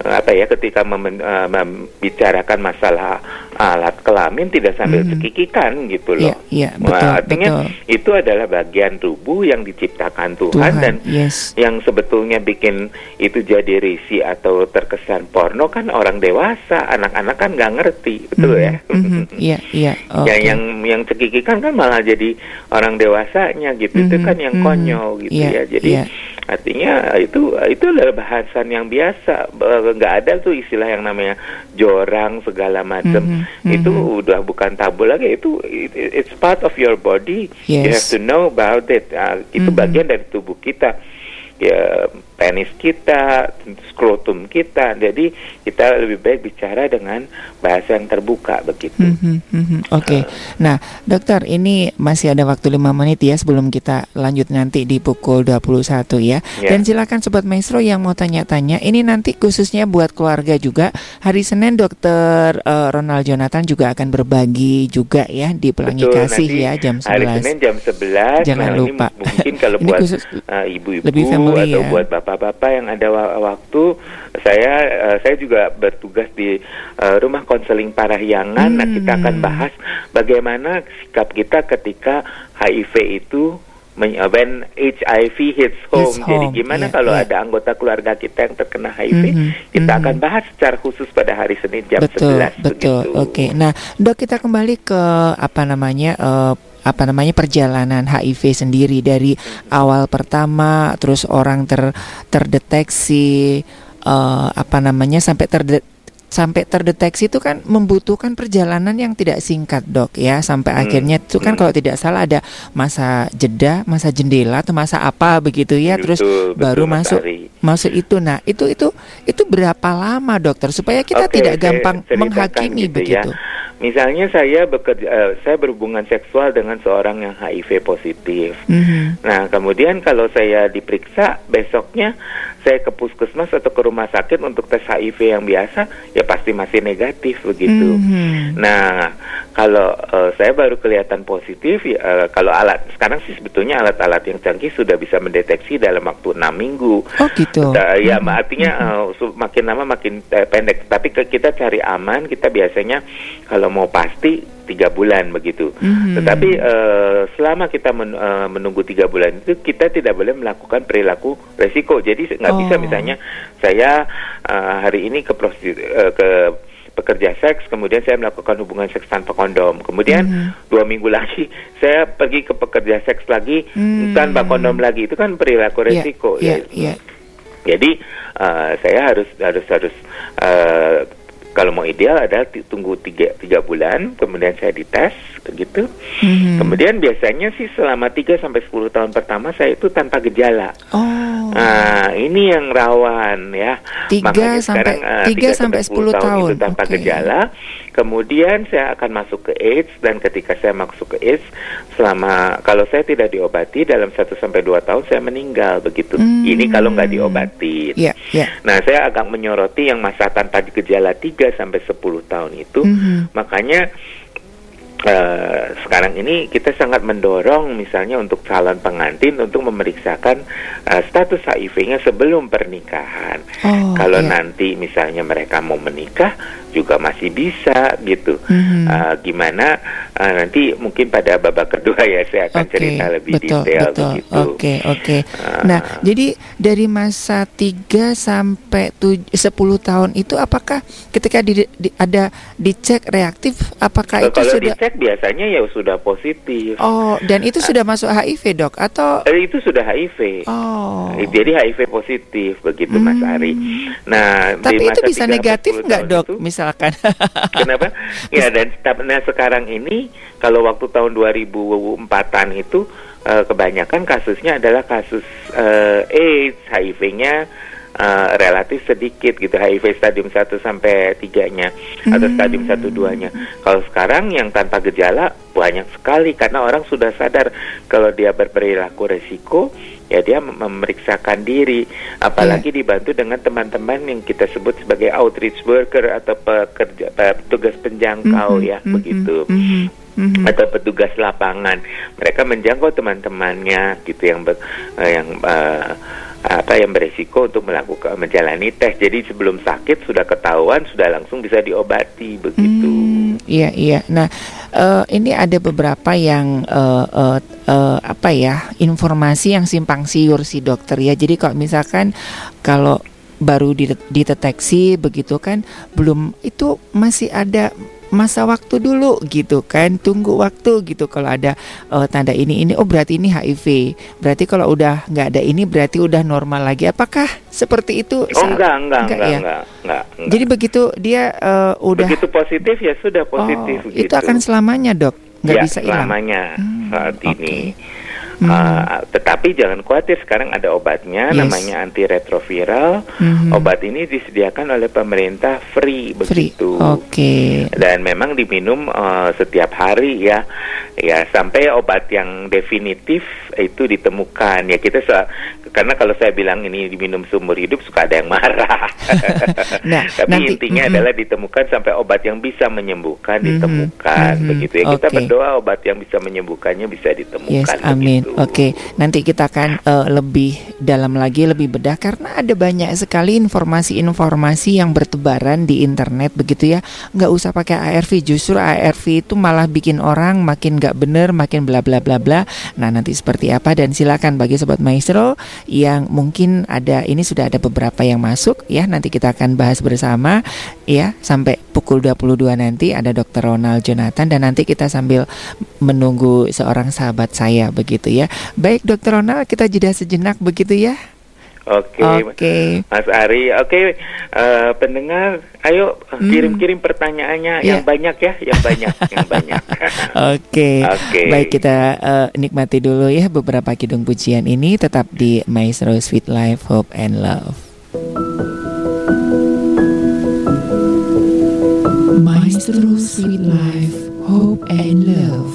apa ya ketika memen- eh, membicarakan masalah alat kelamin tidak sambil cekikikan gitu loh Iya, iya, Wah, betul, artinya betul. itu adalah bagian tubuh yang diciptakan Tuhan, Tuhan, dan yes. yang sebetulnya bikin itu jadi risi atau terkesan porno kan orang dewasa anak-anak kan nggak ngerti betul ya Mhm, <laughs> Iya, iya. Oke. yang yang yang cekikikan kan malah jadi orang dewasanya gitu itu kan yang konyol gitu Iya, ya jadi iya. Artinya itu itu adalah bahasan yang biasa. Be- nggak ada tuh istilah yang namanya jorang segala macam Mhm, itu udah bukan tabu lagi. Itu it- it's part of your body. You Yes. have to know about it. Ah, itu Mhm. bagian dari tubuh kita. Ya penis kita skrotum kita jadi kita lebih baik bicara dengan bahasa yang terbuka begitu Mhm, mhm. Oke, nah dokter ini masih ada waktu lima menit ya sebelum kita lanjut nanti di pukul 21 ya. Ya. Dan silakan sobat maestro yang mau tanya-tanya, ini nanti khususnya buat keluarga juga. Hari Senin dokter eh, Ronald Jonathan juga akan berbagi juga ya di Pelangi Betul, Kasih nanti ya jam 11. Hari Senin jam 11. Jangan Nah, ini lupa. mungkin kalau Ini buat khusus uh, ibu-ibu lebih family atau ya. buat bapak-bapak yang ada wa- waktu, saya uh, saya juga bertugas di uh, rumah konseling Parahyangan. Nah, kita Hmm. akan bahas bagaimana sikap kita ketika HIV itu uh, when HIV hits home. Hits Jadi home, gimana iya, kalau iya. ada anggota keluarga kita yang terkena HIV, Mhm, kita mhm. akan bahas secara khusus pada hari Senin jam betul, 11 betul. begitu. Oke. Nah, Dok kita kembali ke apa namanya eh, apa namanya perjalanan HIV sendiri dari awal pertama terus orang ter terdeteksi eh, apa namanya sampai terde sampai terdeteksi itu kan membutuhkan perjalanan yang tidak singkat dok ya. Sampai Hmm, akhirnya itu kan kalau tidak salah ada masa jeda masa jendela atau masa apa begitu ya. Terus Betul, baru betul, Mas masuk masuk itu. Nah itu itu itu berapa lama dokter supaya kita Oke, tidak saya gampang ceritakan menghakimi gitu begitu? Ya. Misalnya saya bekerja, eh, saya berhubungan seksual dengan seorang yang HIV positif. Mhm. Nah, kemudian kalau saya diperiksa besoknya saya ke puskesmas atau ke rumah sakit untuk tes HIV yang biasa, ya pasti masih negatif begitu. Mhm. Nah, kalau eh, saya baru kelihatan positif, ya, eh, kalau alat sekarang sih sebetulnya alat-alat yang canggih sudah bisa mendeteksi dalam waktu enam minggu. Oh gitu. Nah, ya artinya eh, su- makin lama makin eh, pendek. Tapi kita cari aman, kita biasanya kalau mau pasti tiga bulan begitu. Mhm. Tetapi eh, selama kita men- eh, menunggu tiga bulan itu kita tidak boleh melakukan perilaku resiko. Jadi nggak bisa Oh. misalnya saya eh, hari ini ke prostitu- eh, ke pekerja seks, kemudian saya melakukan hubungan seks tanpa kondom. Kemudian Mhm. dua minggu lagi <laughs> saya pergi ke pekerja seks lagi Hmm. tanpa kondom lagi. Itu kan perilaku Iya, resiko. iya, ya. iya. Jadi eh, saya harus harus harus eh, kalau mau ideal adalah tunggu tiga tiga bulan, kemudian saya dites, gitu. Mhm. Kemudian biasanya sih selama 3 sampai 10 tahun pertama saya itu tanpa gejala. Oh. Nah, ini yang rawan ya. Tiga Makanya sampai- sekarang, eh, tiga tiga sampai 10 tahun, itu tanpa oke. gejala. Kemudian saya akan masuk ke AIDS dan ketika saya masuk ke AIDS selama kalau saya tidak diobati dalam 1 sampai 2 tahun saya meninggal begitu. Ini kalau nggak diobati. Iya, iya. Nah, saya agak menyoroti yang masa tanpa gejala 3 sampai 10 tahun itu. Mhm. Makanya eh, sekarang ini kita sangat mendorong misalnya untuk calon pengantin untuk memeriksakan eh, status HIV-nya sebelum pernikahan. Oh, Kalau iya. nanti misalnya mereka mau menikah juga masih bisa gitu. Mhm. Eh, gimana eh, nanti mungkin pada babak kedua ya saya akan Oke, cerita lebih betul, detail betul. begitu. Oke, oke. Nah, jadi dari masa 3 sampai tuj- 10 tahun itu apakah ketika di, di- ada dicek reaktif apakah itu sudah dicek biasanya ya sudah positif. Oh, dan itu sudah masuk HIV, Dok? Atau Eh, itu sudah HIV. Oh. Eh, Jadi HIV positif begitu Mas Ari. Nah, Hmm. Tapi itu bisa 3 sampai negatif 10 nggak, Dok? itu, Misalkan. <laughs> Kenapa? ya dan nah sekarang ini kalau waktu tahun 2004-an itu eh, kebanyakan kasusnya adalah kasus eh, AIDS, HIV-nya uh, relatif sedikit gitu HIV stadium 1 sampai 3-nya atau stadium 1 2-nya. Kalau sekarang yang tanpa gejala banyak sekali karena orang sudah sadar kalau dia berperilaku resiko ya dia mem- memeriksakan diri. Apalagi dibantu dengan teman-teman yang kita sebut sebagai outreach worker atau pekerja petugas penjangkau ya begitu. atau petugas lapangan. Mereka menjangkau teman-temannya gitu yang ber- eh, yang eh, apa yang beresiko untuk melakukan menjalani tes jadi sebelum sakit sudah ketahuan sudah langsung bisa diobati begitu Iya iya. Nah eh, ini ada beberapa yang eh, eh, eh, apa ya informasi yang simpang siur si dokter ya. Jadi kalau misalkan kalau baru dide- dideteksi begitu kan belum itu masih ada masa waktu dulu gitu kan tunggu waktu gitu kalau ada eh, tanda ini ini oh berarti ini HIV berarti kalau udah nggak ada ini berarti udah normal lagi apakah seperti itu oh Sa- enggak enggak enggak ya? enggak enggak, enggak. jadi begitu dia eh, udah begitu positif ya sudah positif Oh, gitu itu akan selamanya dok nggak ya, bisa hilang Hmm, selamanya saat ini. Uh, tetapi jangan khawatir sekarang ada obatnya Yes. namanya antiretroviral. Mhm. Obat ini disediakan oleh pemerintah free begitu. Oke. Dan memang diminum uh, setiap hari ya. Ya sampai obat yang definitif itu ditemukan. Ya kita karena kalau saya bilang ini diminum seumur hidup suka ada yang marah. <laughs> Nah, Tapi nanti- intinya mm-mm. adalah ditemukan sampai obat yang bisa menyembuhkan ditemukan mhm, begitu ya. Kita oke. berdoa obat yang bisa menyembuhkannya bisa ditemukan. Yes, amin. Oke, nanti kita akan eh, lebih dalam lagi, lebih bedah karena ada banyak sekali informasi-informasi yang bertebaran di internet begitu ya. Nggak usah pakai ARV, justru ARV itu malah bikin orang makin nggak bener, makin bla bla bla bla. Nah, nanti seperti apa dan silakan bagi sobat maestro yang mungkin ada ini sudah ada beberapa yang masuk ya. Nanti kita akan bahas bersama ya sampai pukul 22 nanti ada Dr. Ronald Jonathan dan nanti kita sambil menunggu seorang sahabat saya begitu ya. Baik Dr. Ronald, kita jeda sejenak begitu ya. Oke, Oke. Mas Ari. Oke, eh, pendengar, ayo Hmm. kirim-kirim pertanyaannya Iya. yang banyak ya, yang banyak, <laughs> yang banyak. Oke. Oke. Baik kita eh, nikmati dulu ya beberapa kidung pujian ini tetap di Maestro Sweet Life Hope and Love. Maestro Sweet Life, Hope and Love.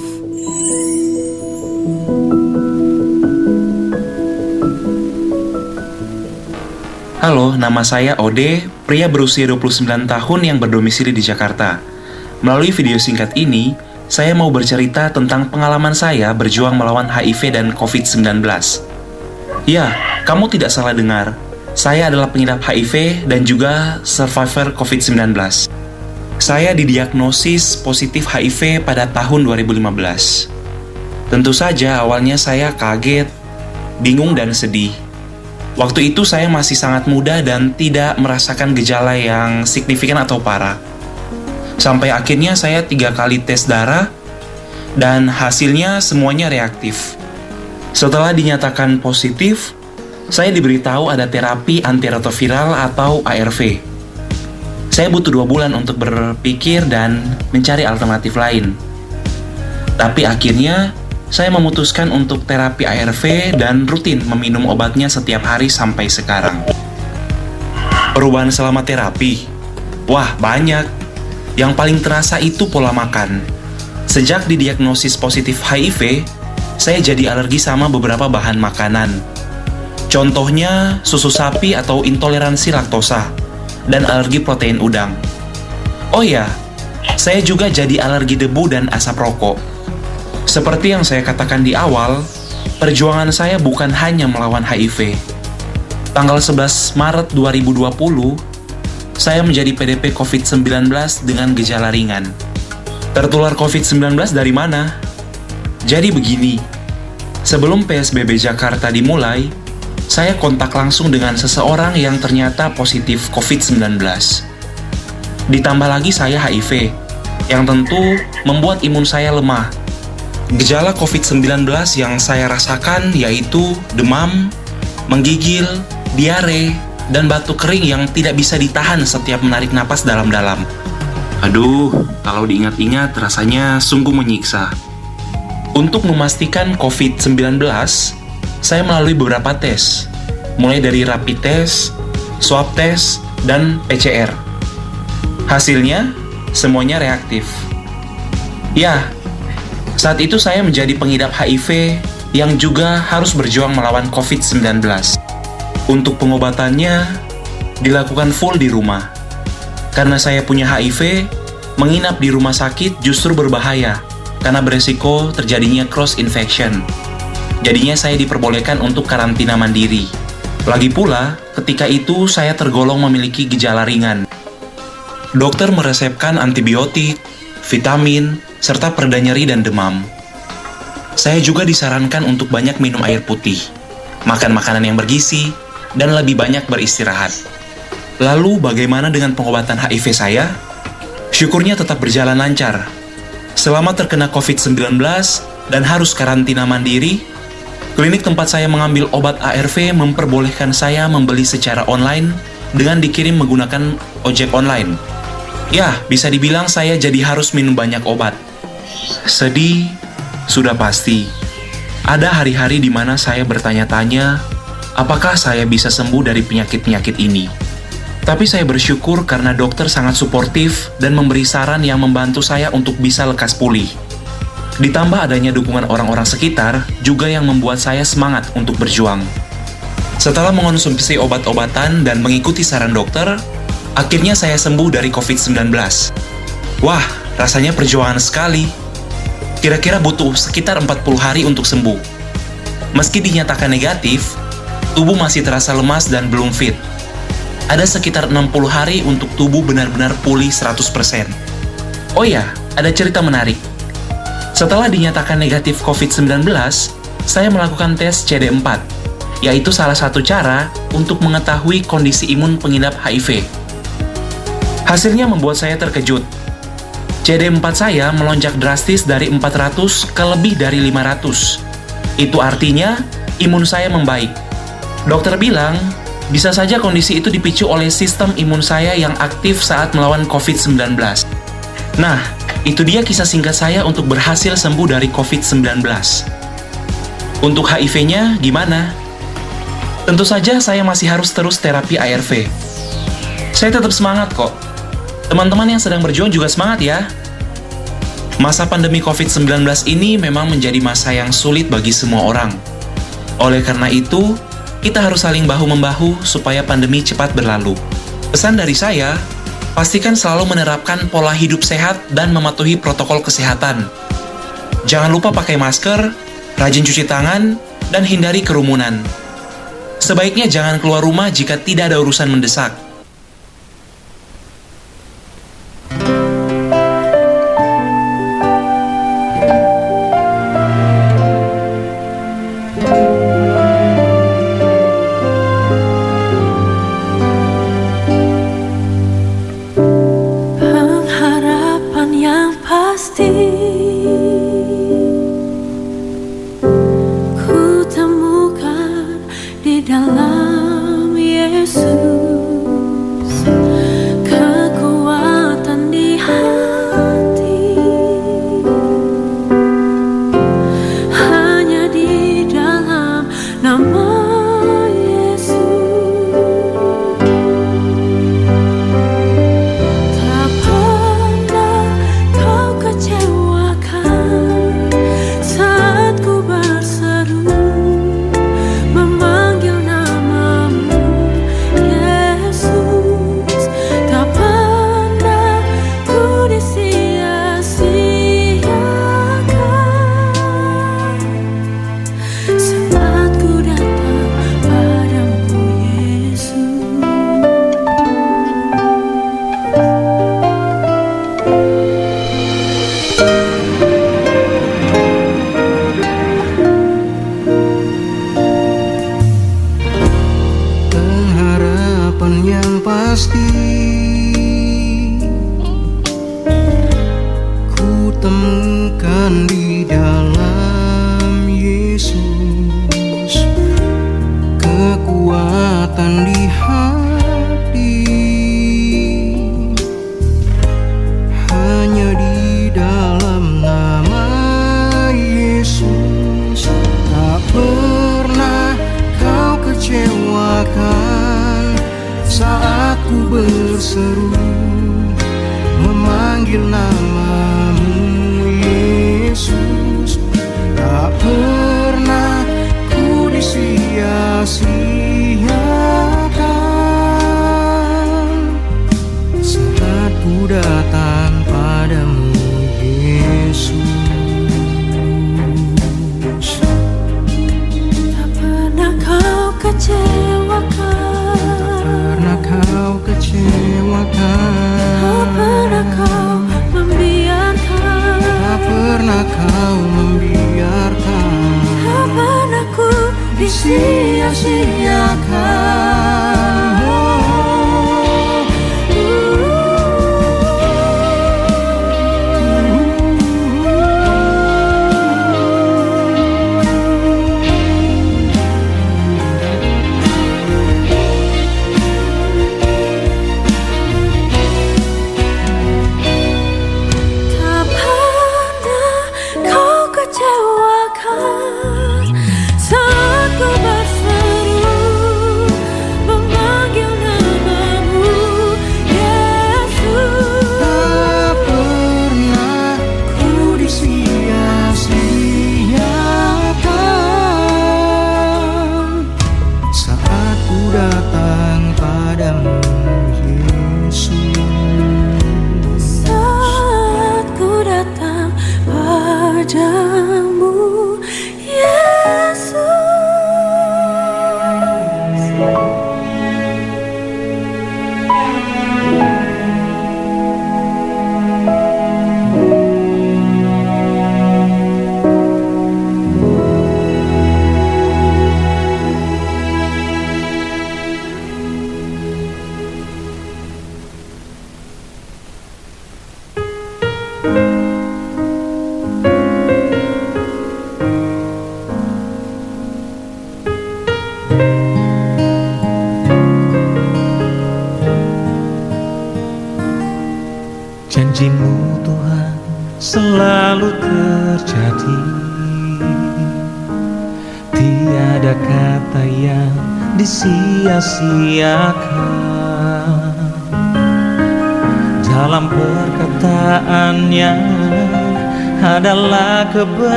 Halo, nama saya Ode, pria berusia 29 tahun yang berdomisili di Jakarta. Melalui video singkat ini, saya mau bercerita tentang pengalaman saya berjuang melawan HIV dan COVID-19. Ya, kamu tidak salah dengar. Saya adalah pengidap HIV dan juga survivor COVID-19. Saya didiagnosis positif HIV pada tahun 2015. Tentu saja awalnya saya kaget, bingung dan sedih. Waktu itu saya masih sangat muda dan tidak merasakan gejala yang signifikan atau parah. Sampai akhirnya saya tiga kali tes darah dan hasilnya semuanya reaktif. Setelah dinyatakan positif, saya diberitahu ada terapi antiretroviral atau ARV. Saya butuh dua bulan untuk berpikir dan mencari alternatif lain. Tapi akhirnya saya memutuskan untuk terapi ARV dan rutin meminum obatnya setiap hari sampai sekarang. Perubahan selama terapi? Wah, banyak. Yang paling terasa itu pola makan. Sejak didiagnosis positif HIV, saya jadi alergi sama beberapa bahan makanan. Contohnya susu sapi atau intoleransi laktosa dan alergi protein udang. Oh ya, saya juga jadi alergi debu dan asap rokok. Seperti yang saya katakan di awal, perjuangan saya bukan hanya melawan HIV. Tanggal 11 Maret 2020, saya menjadi PDP COVID-19 dengan gejala ringan. Tertular COVID-19 dari mana? Jadi begini, sebelum PSBB Jakarta dimulai, saya kontak langsung dengan seseorang yang ternyata positif COVID-19. Ditambah lagi saya HIV, yang tentu membuat imun saya lemah. Gejala COVID-19 yang saya rasakan yaitu demam, menggigil, diare, dan batuk kering yang tidak bisa ditahan setiap menarik napas dalam-dalam. Aduh, kalau diingat-ingat rasanya sungguh menyiksa. Untuk memastikan COVID-19, saya melalui beberapa tes, mulai dari rapid test, swab test, dan PCR. Hasilnya, semuanya reaktif. Ya, saat itu saya menjadi pengidap HIV yang juga harus berjuang melawan COVID-19. Untuk pengobatannya, dilakukan full di rumah. Karena saya punya HIV, menginap di rumah sakit justru berbahaya karena beresiko terjadinya cross infection. Jadinya saya diperbolehkan untuk karantina mandiri. Lagi pula, ketika itu saya tergolong memiliki gejala ringan. Dokter meresepkan antibiotik, vitamin, serta pereda nyeri dan demam. Saya juga disarankan untuk banyak minum air putih, makan makanan yang bergizi, dan lebih banyak beristirahat. Lalu bagaimana dengan pengobatan HIV saya? Syukurnya tetap berjalan lancar. Selama terkena COVID-19 dan harus karantina mandiri, klinik tempat saya mengambil obat ARV memperbolehkan saya membeli secara online dengan dikirim menggunakan ojek online. Ya, bisa dibilang saya jadi harus minum banyak obat. Sedih, sudah pasti. Ada hari-hari di mana saya bertanya-tanya, apakah saya bisa sembuh dari penyakit-penyakit ini? Tapi saya bersyukur karena dokter sangat suportif dan memberi saran yang membantu saya untuk bisa lekas pulih. Ditambah adanya dukungan orang-orang sekitar juga yang membuat saya semangat untuk berjuang. Setelah mengonsumsi obat-obatan dan mengikuti saran dokter, akhirnya saya sembuh dari COVID-19. Wah, rasanya perjuangan sekali. Kira-kira butuh sekitar 40 hari untuk sembuh. Meski dinyatakan negatif, tubuh masih terasa lemas dan belum fit ada sekitar 60 hari untuk tubuh benar-benar pulih 100%. Oh ya, ada cerita menarik. Setelah dinyatakan negatif COVID-19, saya melakukan tes CD4, yaitu salah satu cara untuk mengetahui kondisi imun pengidap HIV. Hasilnya membuat saya terkejut. CD4 saya melonjak drastis dari 400 ke lebih dari 500. Itu artinya imun saya membaik. Dokter bilang bisa saja kondisi itu dipicu oleh sistem imun saya yang aktif saat melawan COVID-19. Nah, itu dia kisah singkat saya untuk berhasil sembuh dari COVID-19. Untuk HIV-nya gimana? Tentu saja saya masih harus terus terapi ARV. Saya tetap semangat kok. Teman-teman yang sedang berjuang juga semangat ya. Masa pandemi COVID-19 ini memang menjadi masa yang sulit bagi semua orang. Oleh karena itu, kita harus saling bahu-membahu supaya pandemi cepat berlalu. Pesan dari saya, pastikan selalu menerapkan pola hidup sehat dan mematuhi protokol kesehatan. Jangan lupa pakai masker, rajin cuci tangan, dan hindari kerumunan. Sebaiknya jangan keluar rumah jika tidak ada urusan mendesak.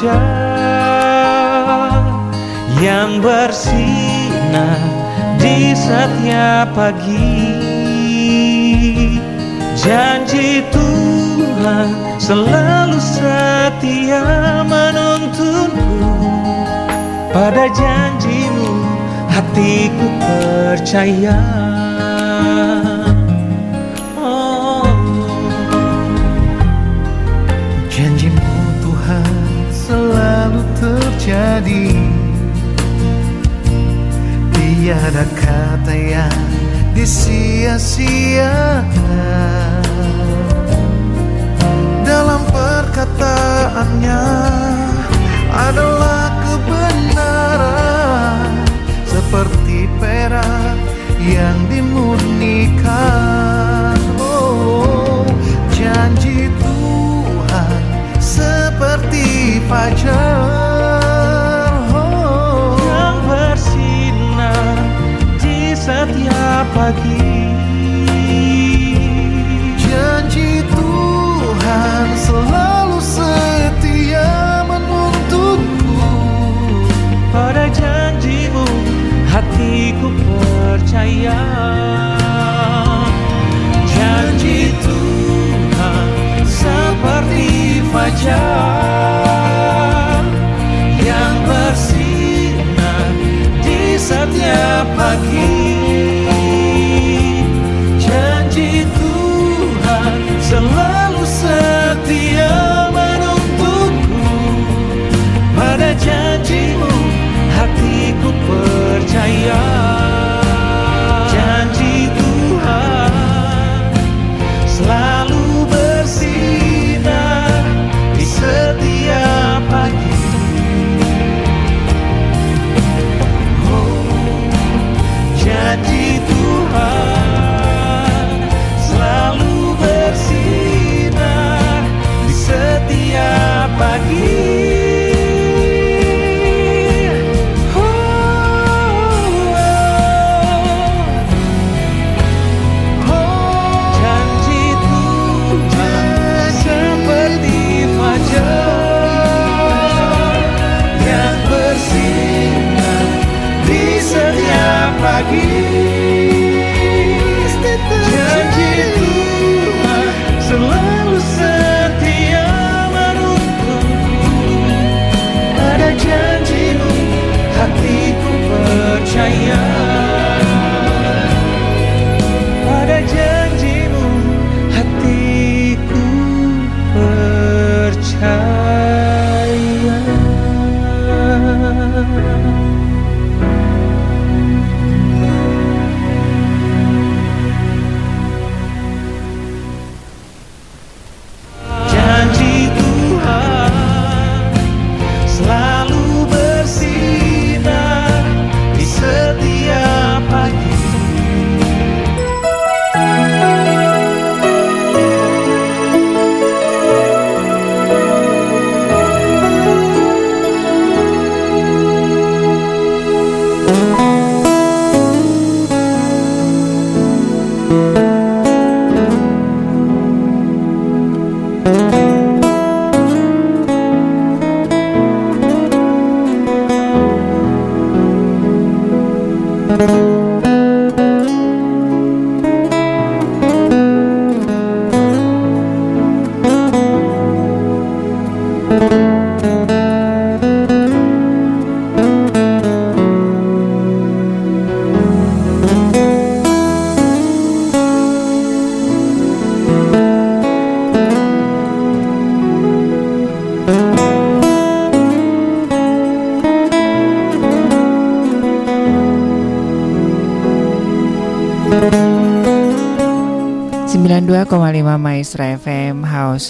wajah yang bersinar di setiap pagi. Janji Tuhan selalu setia menuntunku. Pada janjimu hatiku percaya. terjadi. Tiada kata yang disia-siakan. Dalam perkataannya adalah kebenaran. Seperti perak yang dimurnikan. Oh, Janji Tuhan seperti fajar. pagi. Janji Tuhan selalu setia menuntutku. Pada janjimu hatiku percaya. Janji Tuhan seperti fajar.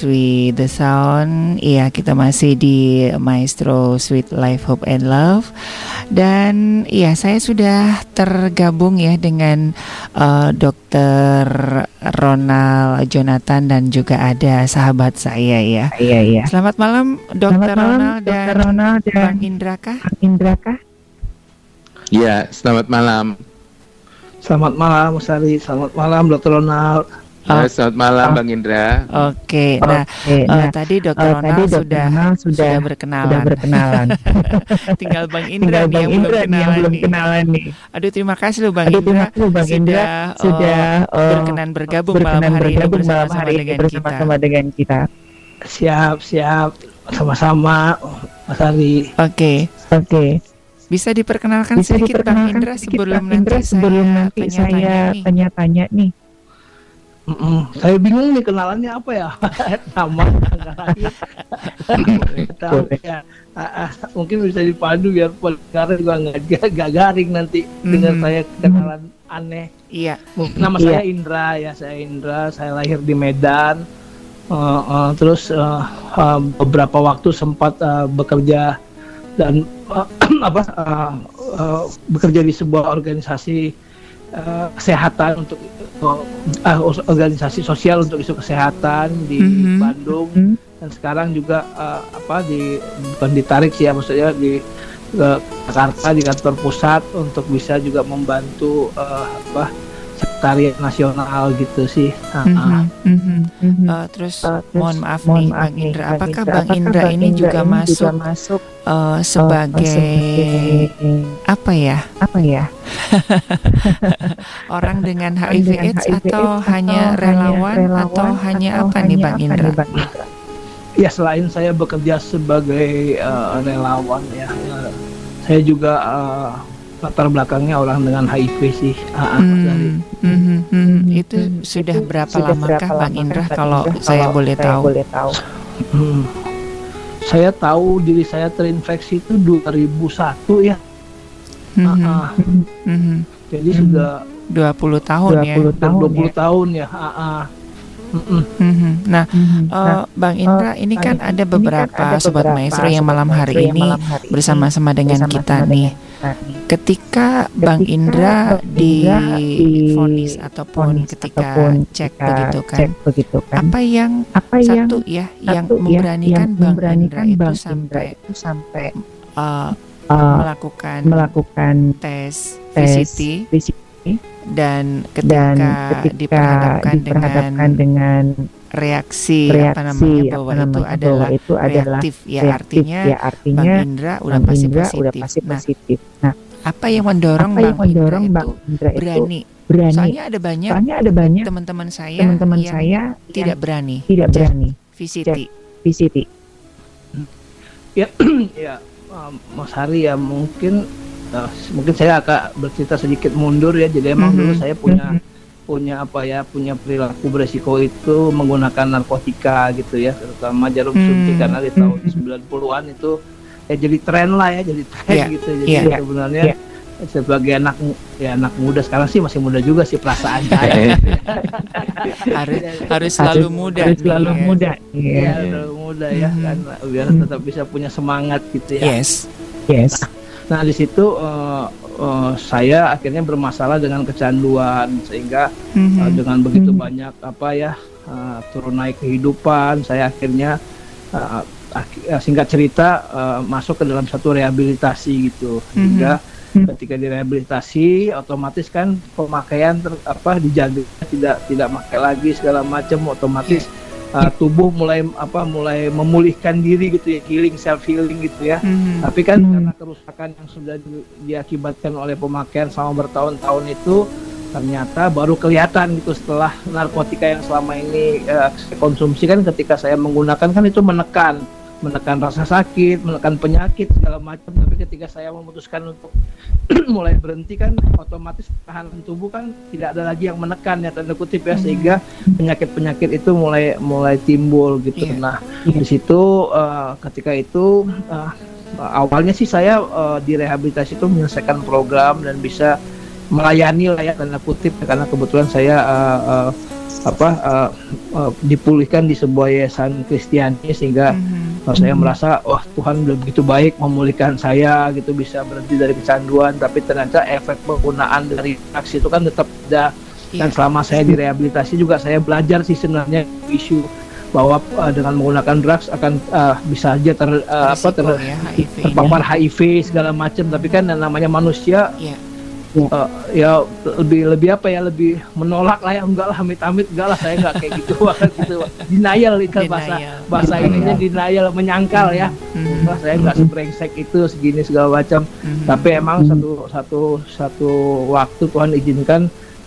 With the Sound Iya kita masih di Maestro Sweet Life Hope and Love Dan iya saya sudah tergabung ya dengan uh, Dr. Ronald Jonathan dan juga ada sahabat saya ya Iya, iya. Selamat malam Dr. Selamat malam, Ronald Dr. dan Ronald dan Bang Indra kah? Indra kah? Ya, selamat malam. Selamat malam, Mas Ari. Selamat malam, Dr. Ronald. Ya, selamat malam, Bang Indra. Oke, nah, Oke, eh, nah, tadi Dr. eh, Ronald tadi Dr. sudah, Ronald sudah sudah- berkenalan. sudah berkenalan. <laughs> Tinggal Bang Indra Tinggal nih Bang yang Indra belum nih yang kenalan belum nih. kenalan nih. Aduh terima kasih loh Bang Aduh, Indra terima kasih Bang Indra sudah, sudah, eh, eh, berkenan bergabung berkenan malam hari ini bergabung malam bersama-sama hari ini dengan bersama-sama kita. dengan kita. Siap, siap. Sama-sama, Mas Ari. Oke. Oke. Bisa diperkenalkan Bisa sedikit Bang diperkenalkan Indra sedikit sebelum Bang Indra nanti sebelum saya nanti saya tanya-tanya nih. Mm-mm. Saya bingung nih kenalannya apa ya? Nama tanggal lahir. Tahu ya. Ah, ah, mungkin bisa dipadu biar pendengar juga <laughs> nggak garing nanti dengar Mhm. saya kenalan aneh. Iya. Nama Iya. saya Indra ya, saya Indra. Saya lahir di Medan. Eh, eh, terus eh, beberapa waktu sempat bekerja dan <clears throat> apa bekerja di sebuah organisasi eh, kesehatan untuk organisasi sosial untuk isu kesehatan di Mhm. Bandung dan sekarang juga eh, apa di bukan ditarik sih ya maksudnya di ke Jakarta di kantor pusat untuk bisa juga membantu eh, apa sekretariat nasional gitu sih. Ah, ah. Mhm, mhm. Eh, terus mohon maaf nih Bang Indra, apakah Bang Indra ini juga masuk, masuk eh, sebagai apa ya? apa ya? <laughs> Orang dengan HIV dengan AIDS HIV atau AIDS hanya atau relawan hanya atau relawan hanya atau apa nih hanya Bang apa Indra? nih, Bang Indra? Ya selain saya bekerja sebagai eh, relawan ya, eh, saya juga eh, latar belakangnya orang dengan HIV sih. Ah, ah, Ari. Hmm, mhm, mhm. Itu sudah berapa Sudah lamakah berapa Bang Indra kalau Indra, saya kalau boleh saya tahu? boleh tahu? Hmm. Saya tahu diri saya terinfeksi itu 2001 ya. Mhm, Ah, ah. mhm. Jadi sudah 20 tahun ya. 20 tahun 20 tahun ya. Ah, ah. Mm-mm. Mhm. Nah, eh, Nah, Bang Indra, eh, ini kan ada ini kan beberapa ada sobat beberapa maestro yang sobat malam hari maestro yang ini malam hari ini bersama-sama dengan bersama-sama kita nih. Ketika Bang Indra Indra difonis ataupun ketika cek begitu kan, begitu kan, apa yang apa yang satu ya yang ya, memberanikan yang Bang memberanikan Indra itu Bang Indra sampai itu sampai eh, eh, melakukan melakukan tes VCT VCT dan dan ketika, ketika diperhadapkan, diperhadapkan dengan, dengan reaksi, reaksi apa namanya bahwa apa itu namanya, adalah bahwa itu adalah reaktif ya reaktif, artinya, ya, artinya Bang Indra udah Bang pasti Indra positif. udah pasti Nah, positif. Nah, apa yang mendorong apa yang Bang Indra mendorong itu Bang Indra itu berani? berani? Soalnya ada banyak Soalnya ada banyak teman-teman saya teman-teman yang saya tidak berani tidak berani VCT. VCT. Ya, <clears throat> ya um, Mas Hari ya mungkin uh, mungkin saya agak bercerita sedikit mundur ya. Jadi emang Mhm. dulu saya punya punya apa ya punya perilaku beresiko itu menggunakan narkotika gitu ya, terutama jarum Hmm. suntik karena di tahun 90-an itu ya jadi tren lah ya, jadi tren Iya, gitu. Jadi iya, sebenarnya iya. sebagai anak ya anak muda sekarang sih masih muda juga sih perasaan saya. <laughs> harus harus selalu muda harus selalu ya. muda. Iya, selalu muda ya kan biar tetap bisa punya semangat gitu ya. Yes. Yes. Nah di situ eh, eh, saya akhirnya bermasalah dengan kecanduan sehingga Mhm. eh, dengan begitu banyak apa ya eh, turun naik kehidupan saya akhirnya ak- eh, singkat cerita eh, masuk ke dalam satu rehabilitasi gitu. Sehingga ketika direhabilitasi otomatis kan pemakaian ter- apa dijaga tidak tidak pakai lagi segala macam otomatis uh, tubuh mulai apa mulai memulihkan diri gitu ya healing self healing gitu ya. Mhm. tapi kan karena kerusakan yang sudah di- diakibatkan oleh pemakaian selama bertahun-tahun itu ternyata baru kelihatan gitu setelah narkotika yang selama ini saya konsumsi kan ketika saya menggunakan kan itu menekan menekan rasa sakit, menekan penyakit segala macam. Tapi ketika saya memutuskan untuk <clears throat> mulai berhenti kan, otomatis tahanan tubuh kan tidak ada lagi yang menekan ya tanda kutip ya. Sehingga penyakit-penyakit itu mulai mulai timbul gitu. Nah di situ eh, ketika itu eh, awalnya sih saya eh, di rehabilitasi itu menyelesaikan program dan bisa melayani lah ya tanda kutip. Karena kebetulan saya eh, eh, apa eh, eh, dipulihkan di sebuah yayasan Kristiani sehingga eh, saya merasa wah Tuhan udah begitu baik memulihkan saya gitu bisa berhenti dari kecanduan. Tapi ternyata efek penggunaan dari drugs itu kan tetap ada. Dan selama saya direhabilitasi juga saya belajar sih sebenarnya isu bahwa uh, dengan menggunakan drugs akan uh, bisa aja ter uh, apa ter, terpapar HIV segala macam. Tapi kan yang namanya manusia uh, ya lebih lebih apa ya lebih menolak lah ya enggak lah amit-amit enggak lah saya enggak kayak gitu <laughs> banget gitu denial itu bahasa bahasa ininya denial menyangkal ya. Wah, saya enggak sebrengsek itu segini segala macam. Tapi emang satu satu satu waktu Tuhan izinkan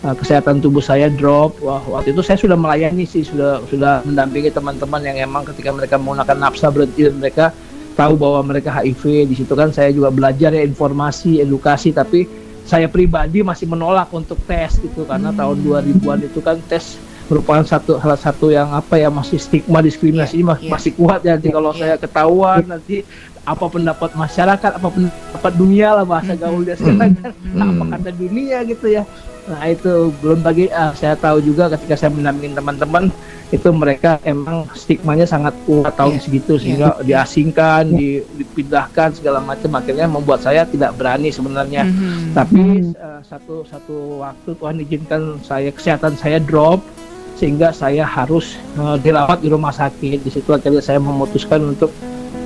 uh, kesehatan tubuh saya drop. Wah, waktu itu saya sudah melayani sih, sudah sudah mendampingi teman-teman yang emang ketika mereka menggunakan nafsa berhenti dan mereka tahu bahwa mereka HIV. Di situ kan saya juga belajar ya informasi, edukasi, tapi saya pribadi masih menolak untuk tes gitu karena tahun 2000-an itu kan tes merupakan satu salah satu yang apa ya masih stigma diskriminasi ma- masih kuat ya. Nanti kalau saya ketahuan nanti apa pendapat masyarakat apa pendapat dunia lah bahasa gaulnya sekarang kan. Apa kata dunia gitu ya nah itu belum lagi ah, saya tahu juga ketika saya mendampingi teman-teman itu mereka emang stigmanya sangat kuat tahun segitu sehingga <laughs> diasingkan di- dipindahkan segala macam. Akhirnya membuat saya tidak berani sebenarnya. Tapi eh, satu satu waktu Tuhan izinkan saya kesehatan saya drop sehingga saya harus eh, dirawat di rumah sakit. Di situ akhirnya saya memutuskan untuk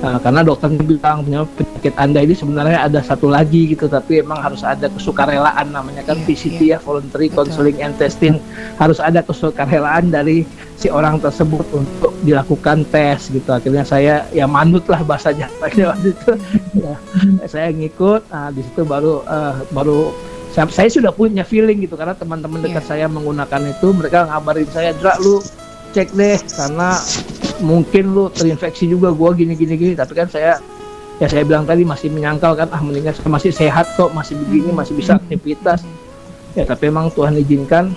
eh, karena dokternya bilang "Punya penyakit anda ini sebenarnya ada satu lagi gitu. Tapi emang harus ada kesukarelaan namanya kan VCT ya voluntary counseling and testing. Harus ada kesukarelaan dari si orang tersebut untuk dilakukan tes gitu. Akhirnya saya ya manut lah bahasa Jawanya waktu itu. Ya, <laughs> saya ngikut nah di situ baru eh, baru saya, saya sudah punya feeling gitu karena teman-teman dekat saya menggunakan itu mereka ngabarin saya Dra lu cek deh karena mungkin lu terinfeksi juga gua gini gini gini tapi kan saya ya saya bilang tadi masih menyangkal kan ah mendingan saya masih sehat kok masih begini masih bisa aktivitas. Ya tapi emang Tuhan izinkan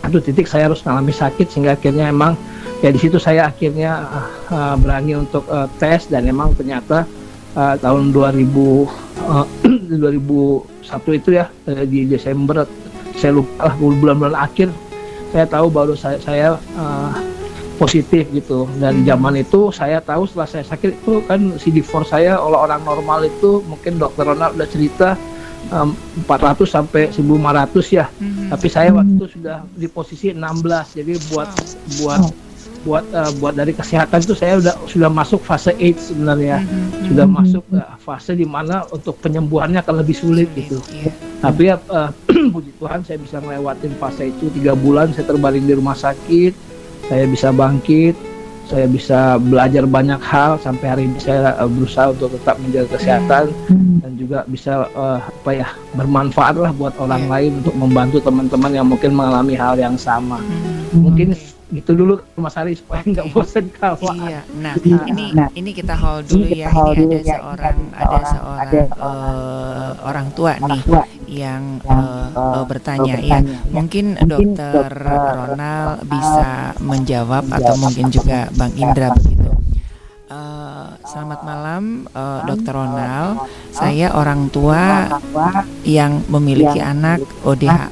satu titik saya harus mengalami sakit sehingga akhirnya emang ya di situ saya akhirnya ah, berani untuk eh, tes dan emang ternyata ah, tahun 2000 eh, <clears throat> 2001 itu ya eh, di Desember saya lupa lah bulan-bulan akhir. Saya tahu baru saya, saya eh, positif gitu. Dan zaman itu saya tahu setelah saya sakit itu kan CD4 saya oleh orang normal itu mungkin dokter Ronald udah cerita em, 400 sampai 1500 ya. Tapi saya waktu itu sudah di posisi 16 jadi buat buat buat eh, buat dari kesehatan itu saya udah sudah masuk fase AIDS sebenarnya. Sudah masuk eh, fase di mana untuk penyembuhannya akan lebih sulit gitu. tapi ya eh, <clears throat> puji Tuhan saya bisa ngelewatin fase itu tiga bulan saya terbaring di rumah sakit saya bisa bangkit saya bisa belajar banyak hal sampai hari ini saya eh, berusaha untuk tetap menjaga kesehatan dan juga bisa eh, apa ya bermanfaat lah buat orang lain untuk membantu teman-teman yang mungkin mengalami hal yang sama. Mungkin gitu dulu Mas Ari supaya nggak bosan kawan. Iya, nah ini ini kita hold dulu ya. Ini ada seorang ada seorang eh, orang tua nih yang eh, eh, bertanya ya. Mungkin dokter Ronald bisa menjawab atau mungkin juga Bang Indra begitu. Eh, selamat malam, eh, Dokter Ronald. Saya orang tua yang memiliki anak ODHA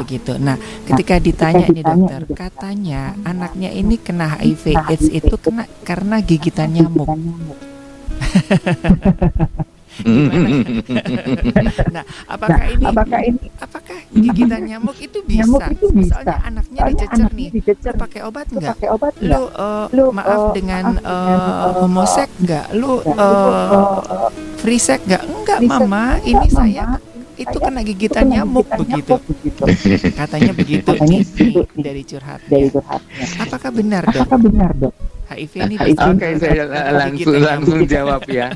begitu. Nah, ketika ditanya ini dokter, katanya anaknya ini kena HIV AIDS itu kena karena gigitan nyamuk. <laughs> <laughs> <laughs> nah, apakah ini apakah ini apakah gigitan nyamuk itu <laughs> bisa? Nyamuk itu bisa. Soalnya anaknya Soalnya dicecer anaknya nih. dicecer Lu pakai obat Lu enggak? pakai obat Lu nggak? eh, Lu, maaf eh, dengan eh, homosek enggak? Lu enggak? Lu, eh, free sex enggak? Enggak, Mama. enggak, Ini Mama. saya itu kena gigitan kena nyamuk gigitan begitu. nyamuk begitu. Katanya begitu Katanya begitu dari curhat. Dari curhatnya. Apakah benar, Dok? Apakah benar dok? HIV ini Oke, bisa saya la- langsung langsung jawab ya.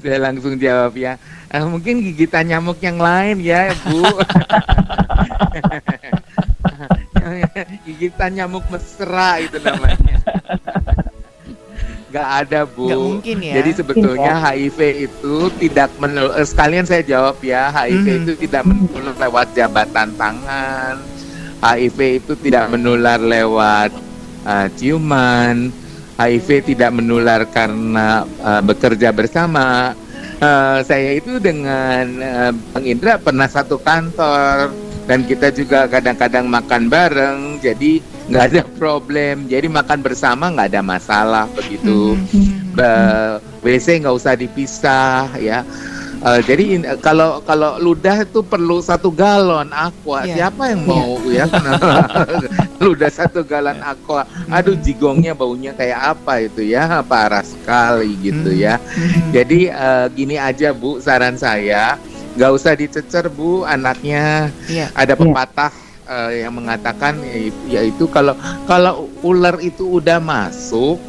Saya langsung jawab ya. Eh, mungkin gigitan nyamuk yang lain ya, Bu. <laughs> gigitan nyamuk mesra itu namanya. Gak ada, Bu. Nggak mungkin ya. Jadi sebetulnya HIV itu tidak menul eh, sekalian saya jawab ya, HIV Mhm. itu tidak menular lewat jabatan tangan. HIV itu tidak menular lewat uh, ciuman. HIV tidak menular karena uh, bekerja bersama. eh, saya itu dengan eh, Bang Indra pernah satu kantor dan kita juga kadang-kadang makan bareng jadi nggak ada <laughs> problem. Jadi makan bersama nggak ada masalah begitu. Ba- WC nggak usah dipisah ya Eh, jadi in- kalau kalau ludah itu perlu satu galon aqua. Iya. siapa yang mau ya? <laughs> Ludah satu galon aqua. Aduh jigongnya baunya kayak apa itu ya? Parah sekali gitu ya? Jadi eh, gini aja bu saran saya. Nggak usah dicecer bu. Anaknya Iya. ada pepatah eh, yang mengatakan ya- yaitu kalau kalau ular itu udah masuk